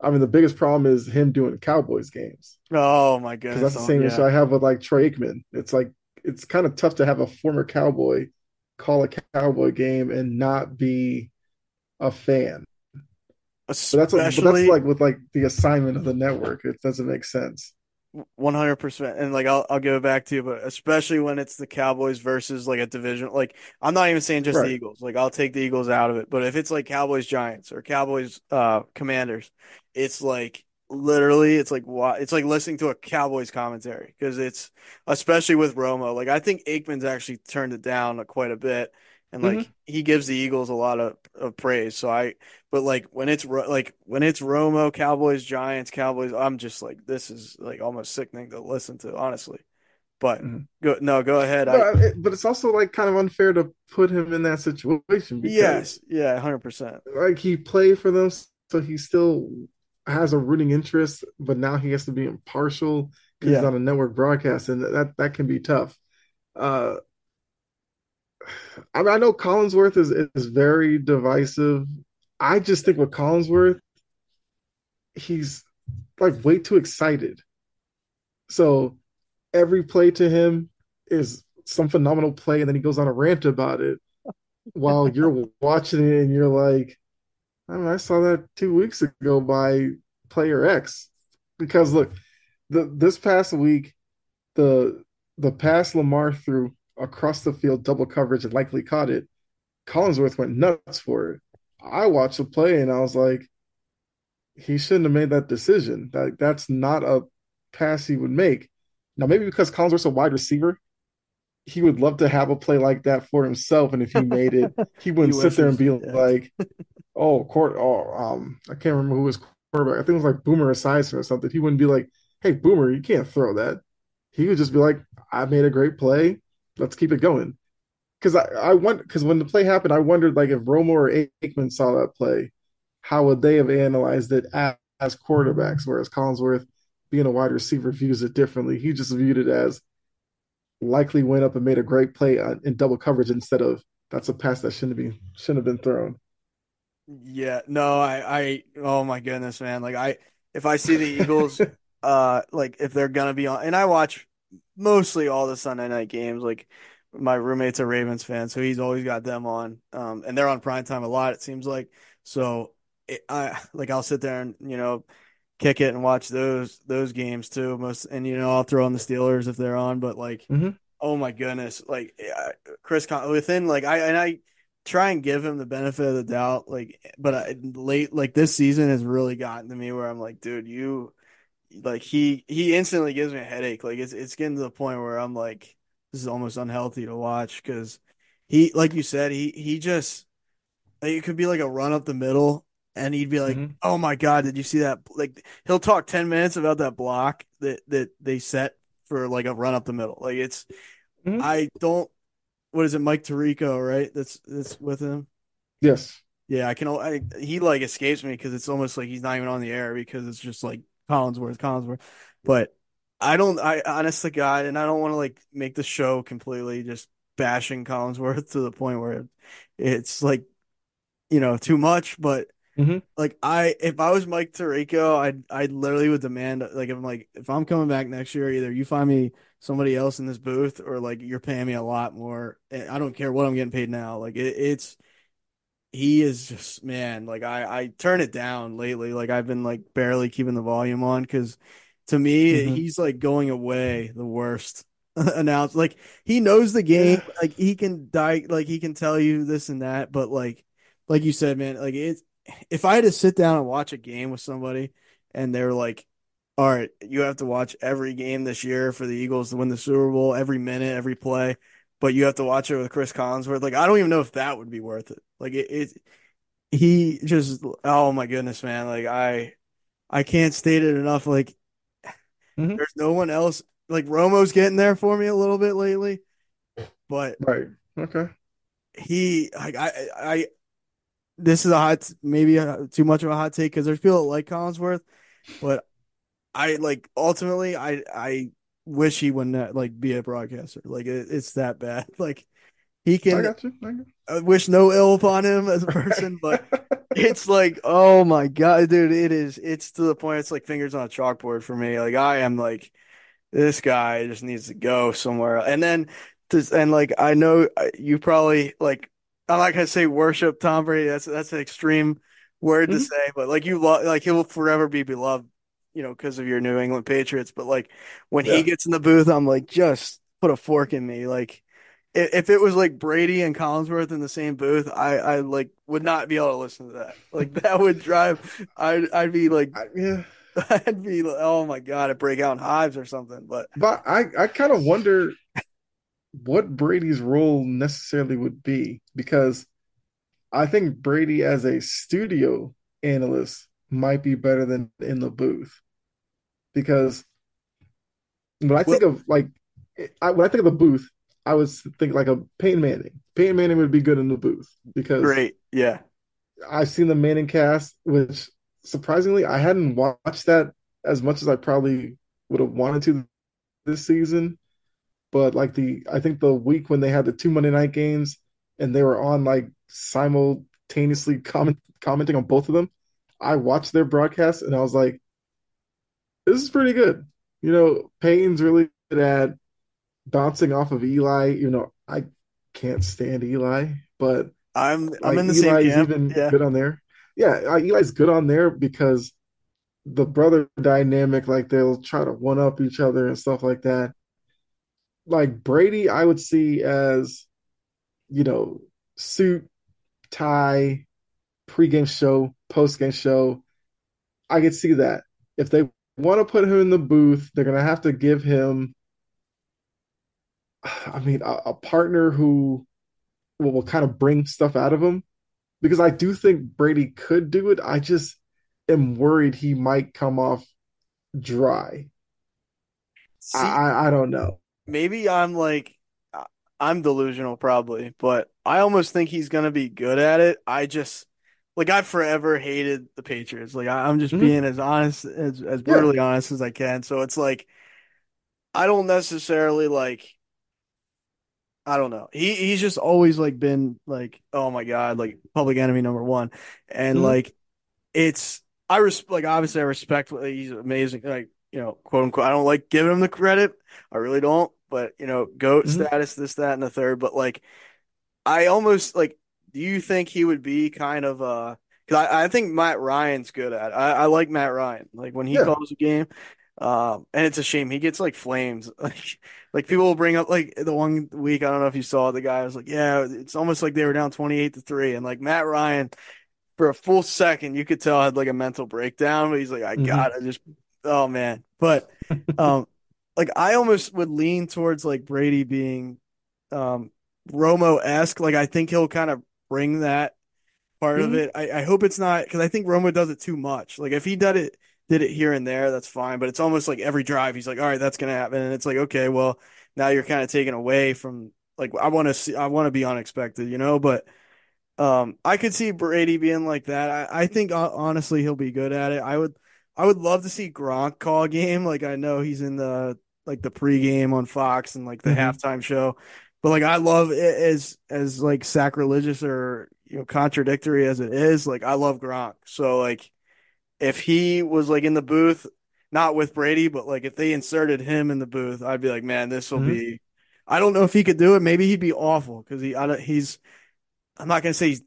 I mean, the biggest problem is him doing Cowboys games Oh my goodness! that's the Oh, same issue. I have with like Troy Aikman. It's like it's kind of tough to have a former Cowboy call a Cowboy game and not be a fan. But that's but that's like with like the assignment of the network. It doesn't make sense. One hundred percent, and like I'll I'll go back to you, but especially when it's the Cowboys versus like a division, like I'm not even saying just the Eagles. Like I'll take the Eagles out of it, but if it's like Cowboys Giants or Cowboys uh Commanders, it's like literally it's like what it's like listening to a Cowboys commentary because it's especially with Romo. Like I think Aikman's actually turned it down quite a bit, and like hmm he gives the Eagles a lot of, of praise. So I but like when it's Ro- like when it's Romo, Cowboys, Giants, Cowboys, I'm just like this is like almost sickening to listen to, honestly. But hmm go no, go ahead. I But it, but it's also like kind of unfair to put him in that situation because yes, yeah, 100%. like he played for them, so he still has a rooting interest, but now he has to be impartial because he's on a network broadcast, and that that can be tough. Uh, I mean, I know Collinsworth is is very divisive. I just think with Collinsworth, he's like way too excited. So every play to him is some phenomenal play, and then he goes on a rant about it while you're watching it, and you're like, I mean, I saw that two weeks ago by player X. Because look, the this past week, the the pass Lamar threw across the field, double coverage, and likely caught it. Collinsworth went nuts for it. I watched the play and I was like, he shouldn't have made that decision. That that's not a pass he would make. Now, maybe because Collinsworth's a wide receiver, he would love to have a play like that for himself. And if he made it, he He wouldn't sit there and be Yeah. like, "Oh, court, oh, um, I can't remember who was quarterback. I think it was like Boomer Esiason or something." He wouldn't be like, "Hey, Boomer, you can't throw that." He would just be like, "I made a great play. Let's keep it going." Because I, I want because when the play happened, I wondered like if Romo or Aikman saw that play, how would they have analyzed it as, as quarterbacks? Whereas Collinsworth, being a wide receiver, views it differently. He just viewed it as likely went up and made a great play in double coverage instead of that's a pass that shouldn't be shouldn't have been thrown. Yeah, no, I, I, oh my goodness, man. Like I, if I see the Eagles, uh, like if they're gonna be on, and I watch mostly all the Sunday night games. Like my roommate's a Ravens fan, so he's always got them on. Um, and they're on prime time a lot, it seems like. So it, I like I'll sit there and you know kick it and watch those those games too. Most and you know I'll throw on the Steelers if they're on, but like hmm oh my goodness, like Chris Collinsworth like I and I try and give him the benefit of the doubt, like but I, late like this season has really gotten to me where I'm like, dude, you like he he instantly gives me a headache. Like it's it's getting to the point where I'm like, this is almost unhealthy to watch because he like you said he he just like, it could be like a run up the middle. And he'd be like, hmm "Oh my God, did you see that?" Like he'll talk ten minutes about that block that that they set for like a run up the middle. Like it's hmm I don't. What is it, Mike Tirico, right? That's that's with him. Yes. Yeah, I can. I he like escapes me because it's almost like he's not even on the air because it's just like Collinsworth, Collinsworth. But I don't. I honest to God, and I don't want to like make the show completely just bashing Collinsworth to the point where it's like you know too much. But hmm like I, if I was Mike Tirico, I'd I literally would demand like if I'm like if I'm coming back next year, either you find me somebody else in this booth or like you're paying me a lot more. I don't care what I'm getting paid now. Like it, it's he is just man. Like I I turn it down lately. Like I've been like barely keeping the volume on because to me hmm he's like going away the worst. announce. Like he knows the game. Like he can die. Like he can tell you this and that. But like, like you said, man, like it's if I had to sit down and watch a game with somebody and they're like, all right, you have to watch every game this year for the Eagles to win the Super Bowl, every minute, every play, but you have to watch it with Chris Collinsworth. Like, I don't even know if that would be worth it. Like, it, it he just, oh my goodness, man. Like, I, I can't state it enough. Like, mm-hmm. there's no one else. Like, Romo's getting there for me a little bit lately, but right, okay. He, like, I, I, this is a hot, maybe a, too much of a hot take because there's people that like Collinsworth, but I like ultimately I I wish he wouldn't like be a broadcaster. Like it, it's that bad. Like he can. I got you. I, got I wish no ill upon him as a person, but it's like oh my god, dude! It is. It's to the point. It's like fingers on a chalkboard for me. Like I am like this guy just needs to go somewhere. And then to, and like I know uh, you probably like I'm not gonna say worship Tom Brady. That's that's an extreme word mm-hmm. to say, but like you love like he will forever be beloved you know, because of your New England Patriots. But like when yeah. he gets in the booth, I'm like, just put a fork in me. Like if it was like Brady and Collinsworth in the same booth, I, I like would not be able to listen to that. Like that would drive. I'd I'd be like, I, yeah, I'd be like, oh my god, I'd break out in hives or something. But but I I kind of wonder what Brady's role necessarily would be because I think Brady as a studio analyst might be better than in the booth because when I think well, of like I, when I think of the booth, I was thinking like a Peyton Manning. Peyton Manning would be good in the booth because great, yeah. I've seen the Manning cast, which surprisingly I hadn't watched that as much as I probably would have wanted to this season. But like the I think the week when they had the two Monday night games and they were on like simultaneously comment, commenting on both of them, I watched their broadcast and I was like, this is pretty good. You know, Peyton's really good at bouncing off of Eli. You know, I can't stand Eli, but I'm I'm in the Eli's same camp. even yeah. good on there. Yeah, uh, Eli's good on there because the brother dynamic, like they'll try to one up each other and stuff like that. Like Brady, I would see as, you know, suit, tie, pregame show, postgame show. I could see that. If they want to put him in the booth, they're going to have to give him, I mean, a, a partner who will, will kind of bring stuff out of him. Because I do think Brady could do it. I just am worried he might come off dry. See, I, I don't know. Maybe I'm like, I'm delusional probably, but I almost think he's going to be good at it. I just like I've forever hated the Patriots. Like I, am just mm-hmm. being as honest as as brutally yeah. honest as I can. So it's like I don't necessarily like I don't know. He he's just always like been like, oh my god, like public enemy number one, and mm-hmm. like it's I res like obviously I respect what he's amazing. Like you know, quote unquote. I don't like giving him the credit. I really don't. But you know, goat mm-hmm. status, this, that, and the third. But like, I almost like do you think he would be kind of uh because I, I think Matt Ryan's good at it. I, I like Matt Ryan. Like when he yeah. calls a game, um, and it's a shame he gets like flames. Like like people will bring up like the one week I don't know if you saw the guy was like, yeah, it's almost like they were down twenty eight to three, and like Matt Ryan for a full second you could tell had like a mental breakdown, but he's like, I mm-hmm. gotta just oh man, but um, like I almost would lean towards like Brady being um Romo esque. Like I think he'll kind of bring that part mm-hmm. of it. I, I hope it's not because I think Romo does it too much. Like if he did it did it here and there, that's fine. But it's almost like every drive he's like, all right, that's gonna happen, and it's like, okay, well now you're kind of taken away from like I want to see, I want to be unexpected, you know. But um, I could see Brady being like that. I, I think uh, honestly he'll be good at it. I would I would love to see Gronk call a game. Like I know he's in the like the pregame on Fox and like the mm-hmm. halftime show. But like I love it as as like sacrilegious or you know contradictory as it is. Like I love Gronk. So like if he was like in the booth, not with Brady, but like if they inserted him in the booth, I'd be like, man, this will mm-hmm. be. I don't know if he could do it. Maybe he'd be awful because he I don't, he's. I'm not gonna say he's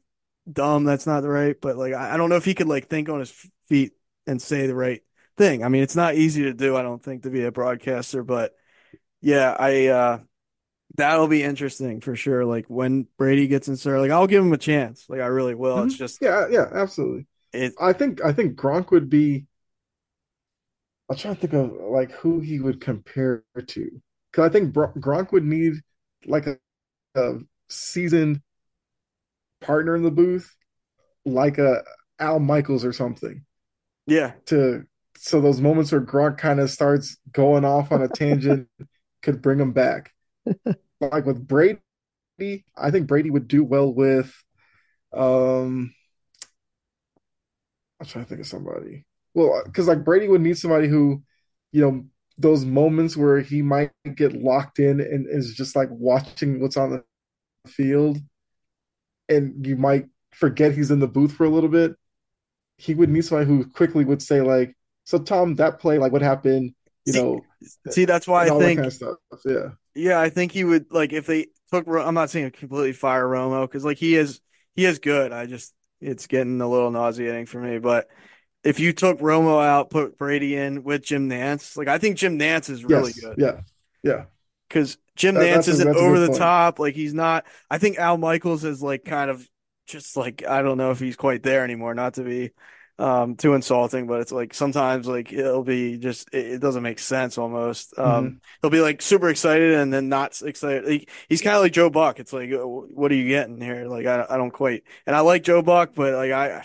dumb. That's not the right, but like I, I don't know if he could like think on his feet and say the right thing. I mean, it's not easy to do. I don't think to be a broadcaster, but Yeah, I uh that'll be interesting for sure. Like when Brady gets inserted, like I'll give him a chance. Like I really will. hmm It's just Yeah, yeah, absolutely. it I think I think Gronk would be. I'm trying to think of like who he would compare to, because I think Gronk would need like a, a seasoned partner in the booth, like a Al Michaels or something, yeah. to so those moments where Gronk kind of starts going off on a tangent could bring him back. Like with Brady, I think Brady would do well with. Um, I'm trying to think of somebody. Well, because like Brady would need somebody who, you know, those moments where he might get locked in and is just like watching what's on the field, and you might forget he's in the booth for a little bit. He would need somebody who quickly would say like, "So Tom, that play, like what happened?" You See, know, see, that's why I that kind think of stuff. Yeah. yeah, I think he would like if they took I'm not saying completely fire Romo because like he is he is good. I just it's getting a little nauseating for me, but if you took Romo out, put Brady in with Jim Nantz, like I think Jim Nantz is really Yes. good Yeah. Yeah. because Jim That, Nantz isn't over the point. top. Like he's not. I think Al Michaels is like kind of just like I don't know if he's quite there anymore. Not to be um too insulting, but it's like sometimes like it'll be just it, it doesn't make sense almost. Um, hmm he'll be like super excited and then not excited. He, he's kind of like Joe Buck. It's like, uh, what are you getting here? Like I I don't quite. And I like Joe Buck, but like I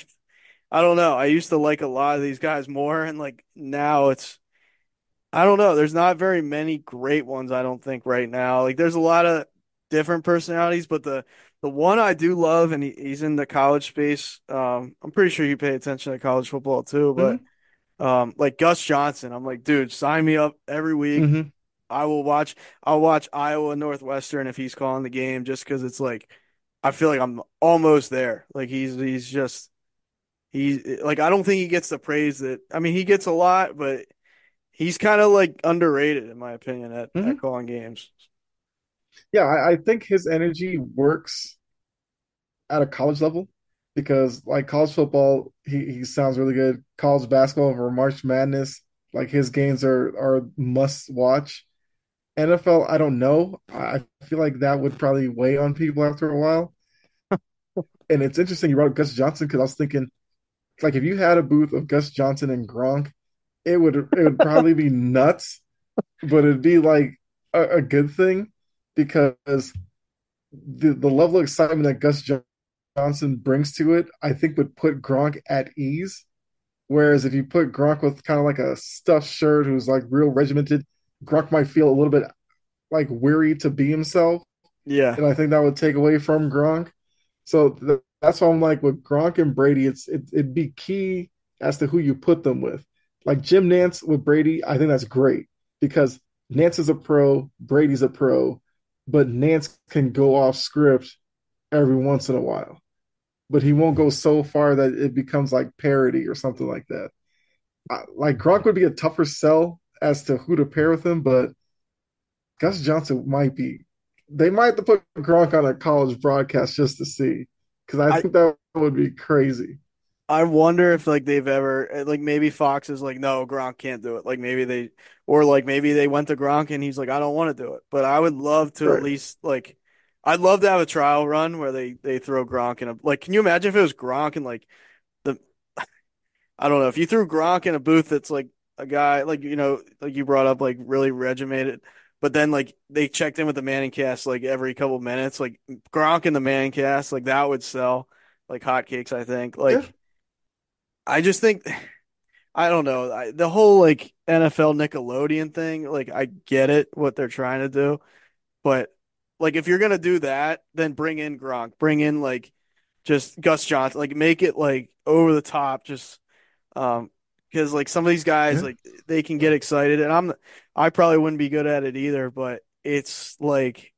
I don't know. I used to like a lot of these guys more, and like now it's. I don't know. There's not very many great ones, I don't think, right now. Like there's a lot of different personalities, but the the one I do love, and he, he's in the college space. Um, I'm pretty sure you pay attention to college football too, but hmm um, like Gus Johnson, I'm like, dude, sign me up every week. hmm I will watch. I'll watch Iowa Northwestern if he's calling the game, just because it's like I feel like I'm almost there. Like he's he's just he's like I don't think he gets the praise that I mean he gets a lot, but he's kind of like underrated in my opinion at, at hmm calling games. Yeah, I, I think his energy works at a college level because like college football, he, he sounds really good. College basketball for March Madness, like his games are are must watch. NFL, I don't know. I I feel like that would probably weigh on people after a while. And it's interesting you brought up Gus Johnson because I was thinking, like, if you had a booth of Gus Johnson and Gronk, it would it would probably be nuts, but it'd be like a, a good thing because the the level of excitement that Gus Johnson brings to it, I think would put Gronk at ease. Whereas if you put Gronk with kind of like a stuffed shirt who's like real regimented, Gronk might feel a little bit like weary to be himself. Yeah, And I think that would take away from Gronk. So th- that's why I'm like with Gronk and Brady, it's it, it'd be key as to who you put them with. Like Jim Nantz with Brady, I think that's great because Nantz is a pro, Brady's a pro, but Nantz can go off script every once in a while. But he won't go so far that it becomes like parody or something like that. I, like Gronk would be a tougher sell as to who to pair with him, but Gus Johnson might be. They might have to put Gronk on a college broadcast just to see, because I I think that would be crazy. I wonder if like they've ever eh, like maybe Fox is like no Gronk can't do it. Like maybe they or like maybe they went to Gronk and he's like I don't want to do it. But I would love to at least like I'd love to have a trial run where they they throw Gronk in a like can you imagine if it was Gronk and like the I don't know if you threw Gronk in a booth that's like a guy like you know like you brought up like really regimented, but then like they checked in with the Manning cast like every couple minutes like Gronk in the Manning cast like that would sell like hotcakes I think Yeah. I just think I don't know I, the whole like NFL Nickelodeon thing like I get it what they're trying to do but like if you're gonna do that then bring in Gronk bring in like just Gus Johnson like make it like over the top just um, because like some of these guys, Yeah. like they can get excited, and I'm I probably wouldn't be good at it either. But it's like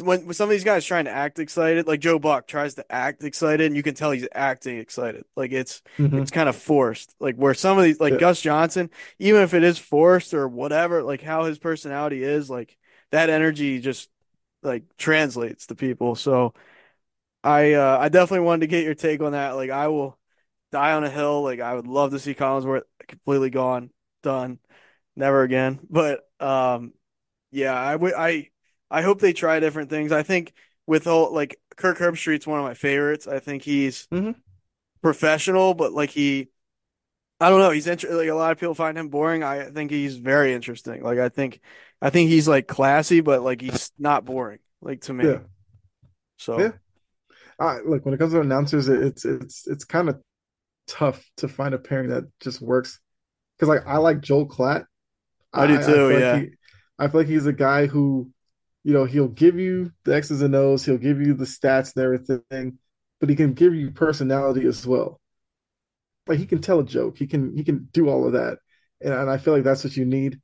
when, when some of these guys trying to act excited, like Joe Buck tries to act excited, and you can tell he's acting excited. Like it's hmm it's kind of forced. Like where some of these, like Yeah. Gus Johnson, even if it is forced or whatever, like how his personality is, like that energy just like translates to people. So I uh I definitely wanted to get your take on that. Like I will die on a hill. Like I would love to see Collinsworth completely gone, done, never again. But um, Yeah, I would I I hope they try different things. I think with all like Kirk Herbstreit's one of my favorites. I think he's hmm professional, but like he I don't know, he's inter like a lot of people find him boring. I think he's very interesting. Like I think I think he's like classy, but like he's not boring, like to me. Yeah, So. yeah. I, look, when it comes to announcers, it- it's it's it's kind of tough to find a pairing that just works. Because like I like Joel Klatt. I do I I too, like yeah. he, I feel like he's a guy who, you know, he'll give you the X's and O's, he'll give you the stats and everything, but he can give you personality as well. Like he can tell a joke, he can he can do all of that, and, and I feel like that's what you need.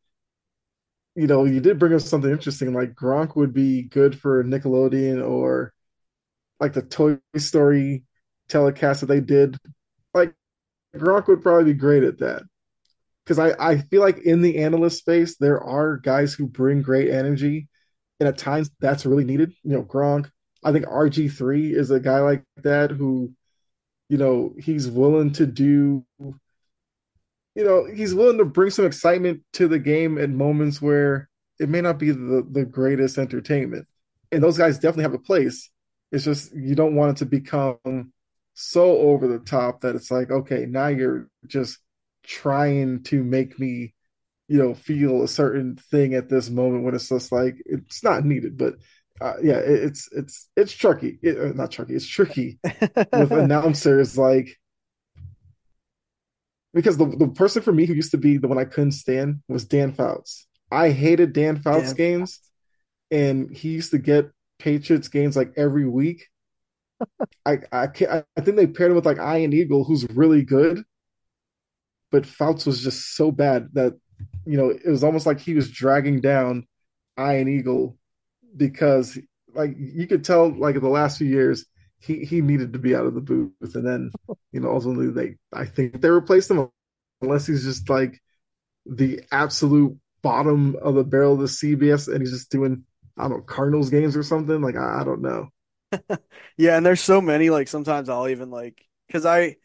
You know, you did bring up something interesting, like Gronk would be good for Nickelodeon or like the Toy Story telecast that they did. Like Gronk would probably be great at that because I, I feel like in the analyst space there are guys who bring great energy and at times that's really needed. You know gronk i think rg3 is a guy like that who you know he's willing to do you know he's willing to bring some excitement to the game at moments where it may not be the, the greatest entertainment. And those guys definitely have a place. It's just you don't want it to become so over the top that it's like okay now you're just trying to make me you know feel a certain thing at this moment when it's just like it's not needed but uh, yeah it, it's it's it's tricky. It, uh, not tricky it's tricky with announcers like because the, the person for me who used to be the one I couldn't stand was Dan Fouts. I hated Dan Fouts Damn. games and he used to get Patriots games like every week. I I can't, I think they paired him with like Ian Eagle who's really good but Fouts was just so bad that you know it was almost like he was dragging down Ian Eagle because like you could tell like in the last few years he he needed to be out of the booth. And then you know ultimately they I think they replaced him unless he's just like the absolute bottom of the barrel of the CBS and he's just doing I don't know Cardinals games or something. Like I, I don't know. Yeah, and there's so many like sometimes I'll even like because I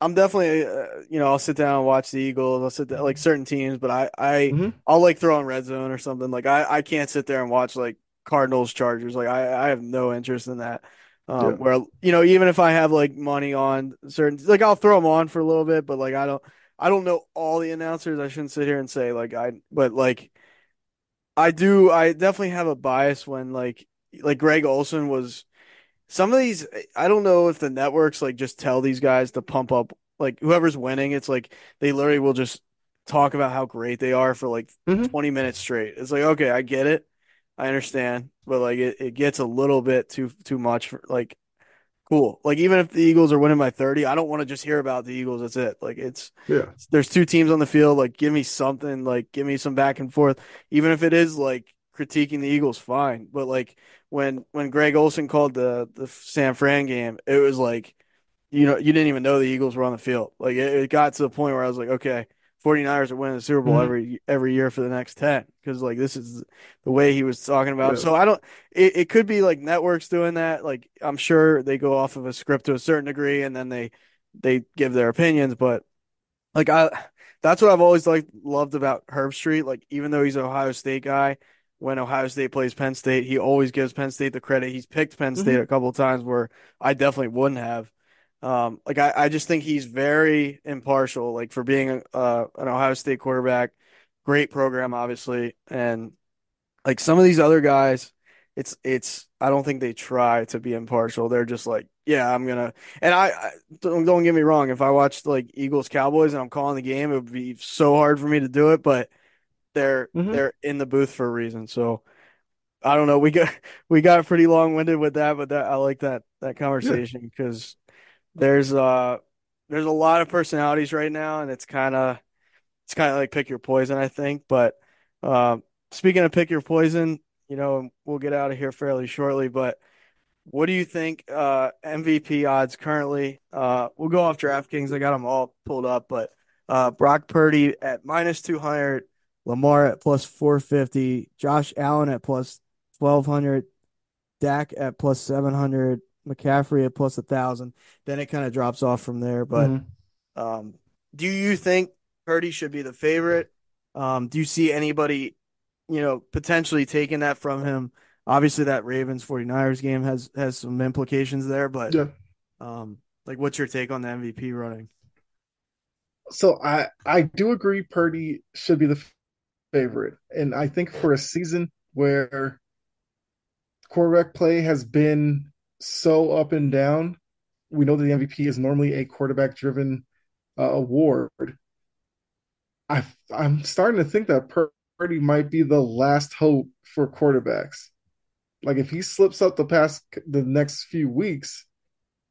I'm definitely uh, you know I'll sit down and watch the Eagles. I'll sit down, like certain teams, but I I hmm I'll like throw on Red Zone or something. Like I I can't sit there and watch like Cardinals Chargers. Like I I have no interest in that. Um, yeah where you know even if I have like money on certain like I'll throw them on for a little bit, but like I don't I don't know all the announcers. I shouldn't sit here and say like I but like I do I definitely have a bias when like like Greg Olsen was. Some of these, I don't know if the networks like just tell these guys to pump up, like whoever's winning, it's like they literally will just talk about how great they are for like hmm 20 minutes straight. It's like, okay, I get it. I understand, but like it, it gets a little bit too too much for like cool. Like even if the Eagles are winning by 30, I don't want to just hear about the Eagles. That's it. Like it's yeah there's two teams on the field. Like give me something, like give me some back and forth. Even if it is like critiquing the Eagles, fine. But like when when Greg Olsen called the the San Fran game, it was like you know you didn't even know the Eagles were on the field. Like it, it got to the point where I was like, okay, 49ers are winning the Super Bowl hmm every every year for the next 10 because like this is the way he was talking about. it. yeah So I don't it, it could be like networks doing that. Like I'm sure they go off of a script to a certain degree and then they they give their opinions, but like I that's what I've always like loved about Herbstreit. Like even though he's an Ohio State guy, when Ohio State plays Penn State, he always gives Penn State the credit. He's picked Penn State hmm a couple of times where I definitely wouldn't have. Um, like I, I just think he's very impartial, like for being a, uh, an Ohio State quarterback, great program, obviously, and like some of these other guys, it's it's I don't think they try to be impartial. They're just like, yeah, I'm gonna. And I, I don't don't get me wrong. If I watched like Eagles Cowboys and I'm calling the game, it would be so hard for me to do it. But they're hmm they're in the booth for a reason. So I don't know. We got we got pretty long winded with that, but that I like that that conversation because there's uh there's a lot of personalities right now, and it's kind of it's kind of like pick your poison, I think. But um, speaking of pick your poison, you know, we'll get out of here fairly shortly. But what do you think uh, MVP odds currently? Uh, we'll go off DraftKings. I got them all pulled up, but uh, Brock Purdy at minus 200, Lamar at plus 450, Josh Allen at plus 1200, Dak at plus 700, McCaffrey at plus 1000. Then it kind of drops off from there. But hmm um, do you think Purdy should be the favorite? Um, do you see anybody you know, potentially taking that from him. Obviously, that Ravens 49ers game has has some implications there, but Yeah. um, like, what's your take on the MVP running? So I I do agree Purdy should be the favorite. And I think for a season where quarterback play has been so up and down, we know that the MVP is normally a quarterback driven uh, award. I I'm starting to think that Purdy might be the last hope for quarterbacks. Like if he slips up the past the next few weeks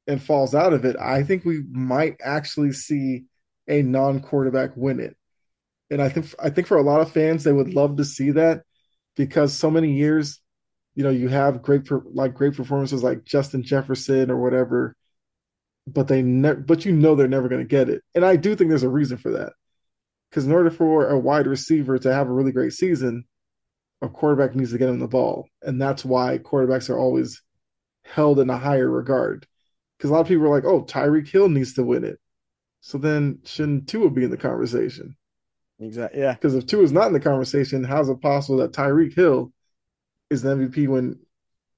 and falls out of it, I think we might actually see a non-quarterback win it. And I think I think for a lot of fans, they would love to see that because so many years, you know, you have great like great performances like Justin Jefferson or whatever, but they never, but you know they're never going to get it. And I do think there's a reason for that because in order for a wide receiver to have a really great season, a quarterback needs to get him the ball, and that's why quarterbacks are always held in a higher regard. Because a lot of people are like, "Oh, Tyreek Hill needs to win it," so then shouldn't Tua be in the conversation? Exactly. Yeah. Because if Tua is not in the conversation, how's it possible that Tyreek Hill is the MVP when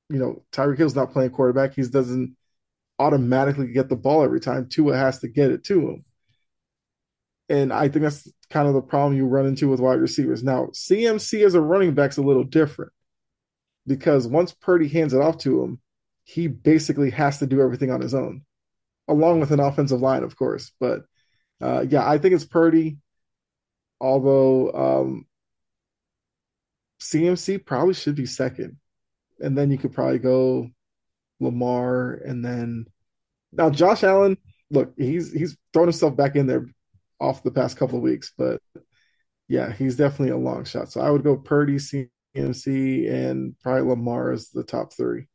you know Tyreek Hill's not playing quarterback? He doesn't automatically get the ball every time. Tua has to get it to him. And I think that's kind of the problem you run into with wide receivers. Now, CMC as a running back's a little different because once Purdy hands it off to him, he basically has to do everything on his own, along with an offensive line, of course. But uh, yeah, I think it's Purdy. Although um, CMC probably should be second, and then you could probably go Lamar, and then now Josh Allen. Look, he's he's thrown himself back in there off the past couple of weeks, but yeah, he's definitely a long shot. So I would go Purdy, CMC, and probably Lamar as the top three.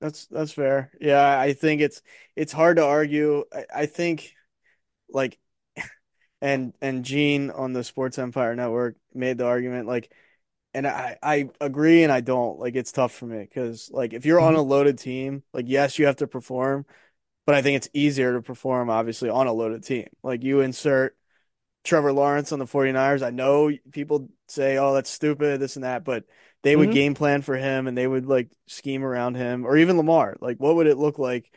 That's that's fair. Yeah, I think it's it's hard to argue. I, I think like and and Gene on the Sports Empire Network made the argument like and I I agree and I don't. Like it's tough for me cuz like if you're on a loaded team, like yes, you have to perform, but I think it's easier to perform obviously on a loaded team. Like you insert Trevor Lawrence on the 49ers. I know people say, "Oh, that's stupid, this and that," but they would mm-hmm. game plan for him and they would like scheme around him or even Lamar. Like what would it look like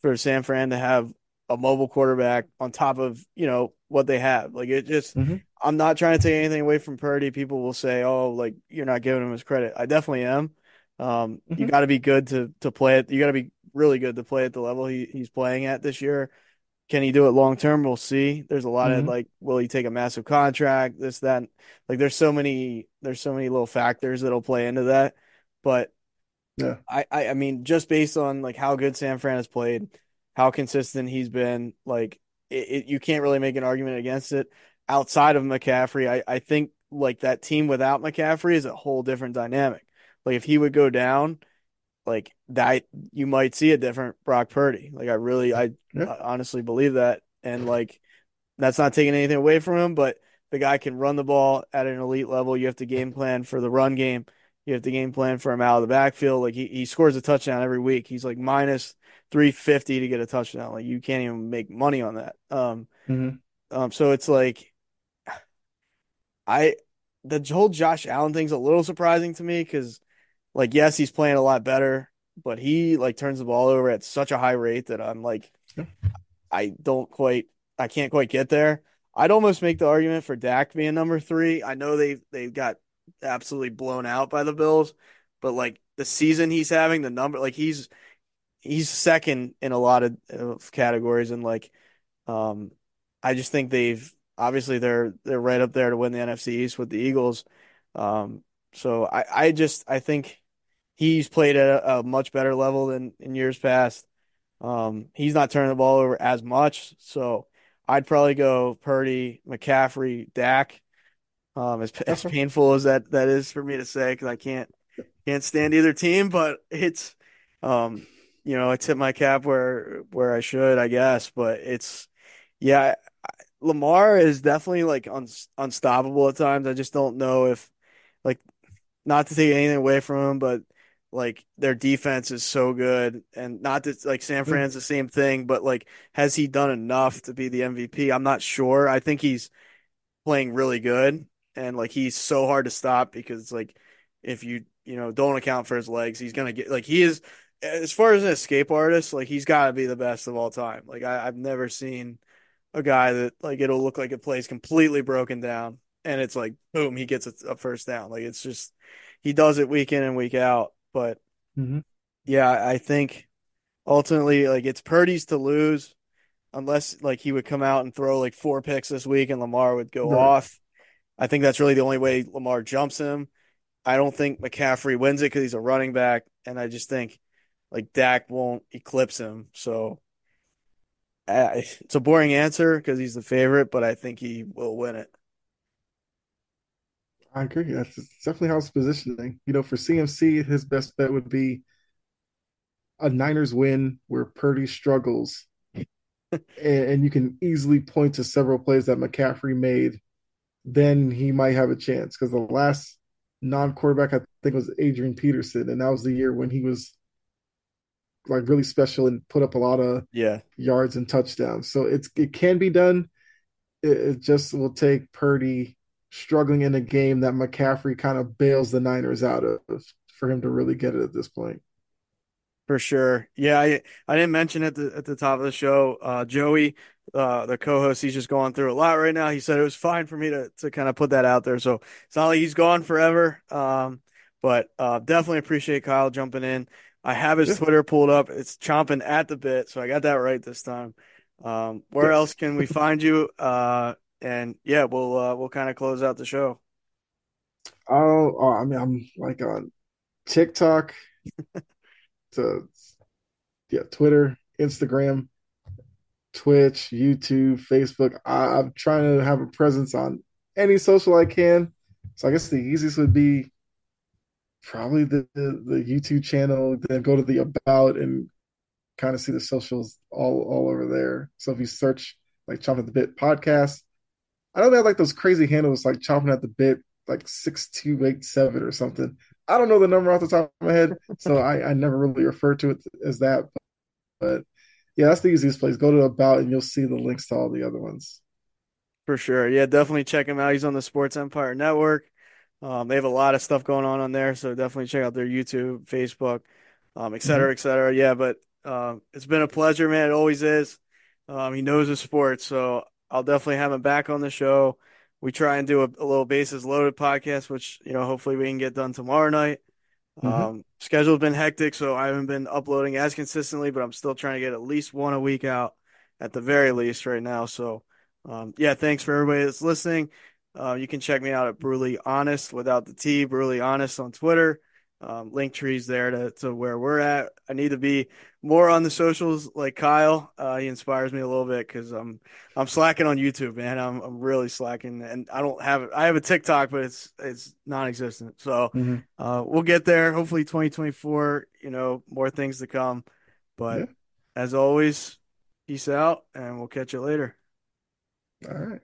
for San Fran to have a mobile quarterback on top of, you know, what they have? Like it just mm-hmm. I'm not trying to take anything away from Purdy. People will say, "Oh, like you're not giving him his credit." I definitely am. Um, mm-hmm. you got to be good to to play it. You got to be really good to play at the level he, he's playing at this year. Can he do it long term? We'll see. There's a lot mm-hmm. of like, will he take a massive contract? This, that. Like, there's so many, there's so many little factors that'll play into that. But yeah, I, I, I mean, just based on like how good San Fran has played, how consistent he's been, like, it, it, you can't really make an argument against it. Outside of McCaffrey, I, I think like that team without McCaffrey is a whole different dynamic. Like, if he would go down, like that you might see a different Brock Purdy. Like I really I, yeah. I honestly believe that and like that's not taking anything away from him, but the guy can run the ball at an elite level. You have to game plan for the run game. You have to game plan for him out of the backfield. Like he, he scores a touchdown every week. He's like minus 350 to get a touchdown. Like you can't even make money on that. Um, mm-hmm. um, so it's like, I, the whole Josh Allen thing's a little surprising to me because like yes, he's playing a lot better, but he like turns the ball over at such a high rate that I'm like, I don't quite, I can't quite get there. I'd almost make the argument for Dak being number three. I know they they got absolutely blown out by the Bills, but like the season he's having, the number like he's he's second in a lot of, of categories, and like um, I just think they've obviously they're they're right up there to win the NFC East with the Eagles. Um, so I I just I think he's played at a, a much better level than in years past. Um, he's not turning the ball over as much, so I'd probably go Purdy, McCaffrey, Dak. Um, as, as painful as that that is for me to say, because I can't can't stand either team, but it's um, you know, I tip my cap where where I should, I guess. But it's yeah, Lamar is definitely like un, unstoppable at times. I just don't know if like not to take anything away from him, but like their defense is so good and not that like San hmm. Fran's the same thing, but like has he done enough to be the MVP? I'm not sure. I think he's playing really good. and like he's so hard to stop because like if you you know don't account for his legs, he's gonna get like he is as far as an escape artist, like he's got to be the best of all time. Like I, I've never seen a guy that like it'll look like it plays completely broken down, and it's like boom, he gets a, a first down. Like it's just he does it week in and week out. But mm-hmm. yeah, I think ultimately like it's Purdy's to lose unless like he would come out and throw like four picks this week and Lamar would go right. off. I think that's really the only way Lamar jumps him. I don't think McCaffrey wins it because he's a running back, and I just think like Dak won't eclipse him. So uh, it's a boring answer because he's the favorite, but I think he will win it. I agree. That's definitely how it's positioning. You know, for CMC, his best bet would be a Niners win where Purdy struggles, and, and, you can easily point to several plays that McCaffrey made. Then he might have a chance because the last non-quarterback I think was Adrian Peterson, and that was the year when he was like really special and put up a lot of yeah yards and touchdowns. So it's it can be done. It, it just will take Purdy struggling in a game that McCaffrey kind of bails the Niners out of for him to really get it at this point. For sure. Yeah, I I didn't mention at the at the top of the show, uh, Joey, uh, the co-host, he's just going through a lot right now. He said it was fine for me to to kind of put that out there. So it's not like he's gone forever. Um, but uh, definitely appreciate Kyle jumping in. I have his. Twitter pulled up. It's chomping at the bit, so I got that right this time. Um, where else can we find you? Uh, and yeah, we'll uh, we'll kind of close out the show. Oh, oh, I mean, I'm like on TikTok, to yeah, Twitter, Instagram, Twitch, YouTube, Facebook. I, I'm trying to have a presence on any social I can. So I guess the easiest would be probably the, the, the YouTube channel, then go to the about and kind of see the socials all all over there. So if you search like Chomping at the Bit podcast, I know they have like those crazy handles like Chomping at the Bit, like six two eight seven or something. I don't know the number off the top of my head, so I, I never really refer to it as that. But, but yeah, that's the easiest place. Go to about and you'll see the links to all the other ones. For sure. Yeah, definitely check him out. He's on the Sports Empire Network. Um, they have a lot of stuff going on on there, so definitely check out their YouTube, Facebook, um, et cetera, mm-hmm. et cetera. Yeah, but um, it's been a pleasure, man. It always is. Um, he knows the sport, so I'll definitely have him back on the show. We try and do a, a little bases loaded podcast, which you know hopefully we can get done tomorrow night. Mm-hmm. Um, schedule's been hectic, so I haven't been uploading as consistently, but I'm still trying to get at least one a week out at the very least right now. So, um, yeah, thanks for everybody that's listening. Uh, you can check me out at Brutally Honest without the T, Brutally Honest on Twitter. Um, Linktree's there to, to where we're at. I need to be more on the socials like Kyle. Uh, he inspires me a little bit because I'm I'm slacking on YouTube, man. I'm I'm really slacking, and I don't have I have a TikTok, but it's it's non-existent. So mm-hmm. uh, we'll get there. Hopefully, 2024. You know, more things to come. But yeah. as always, peace out, and we'll catch you later. All right.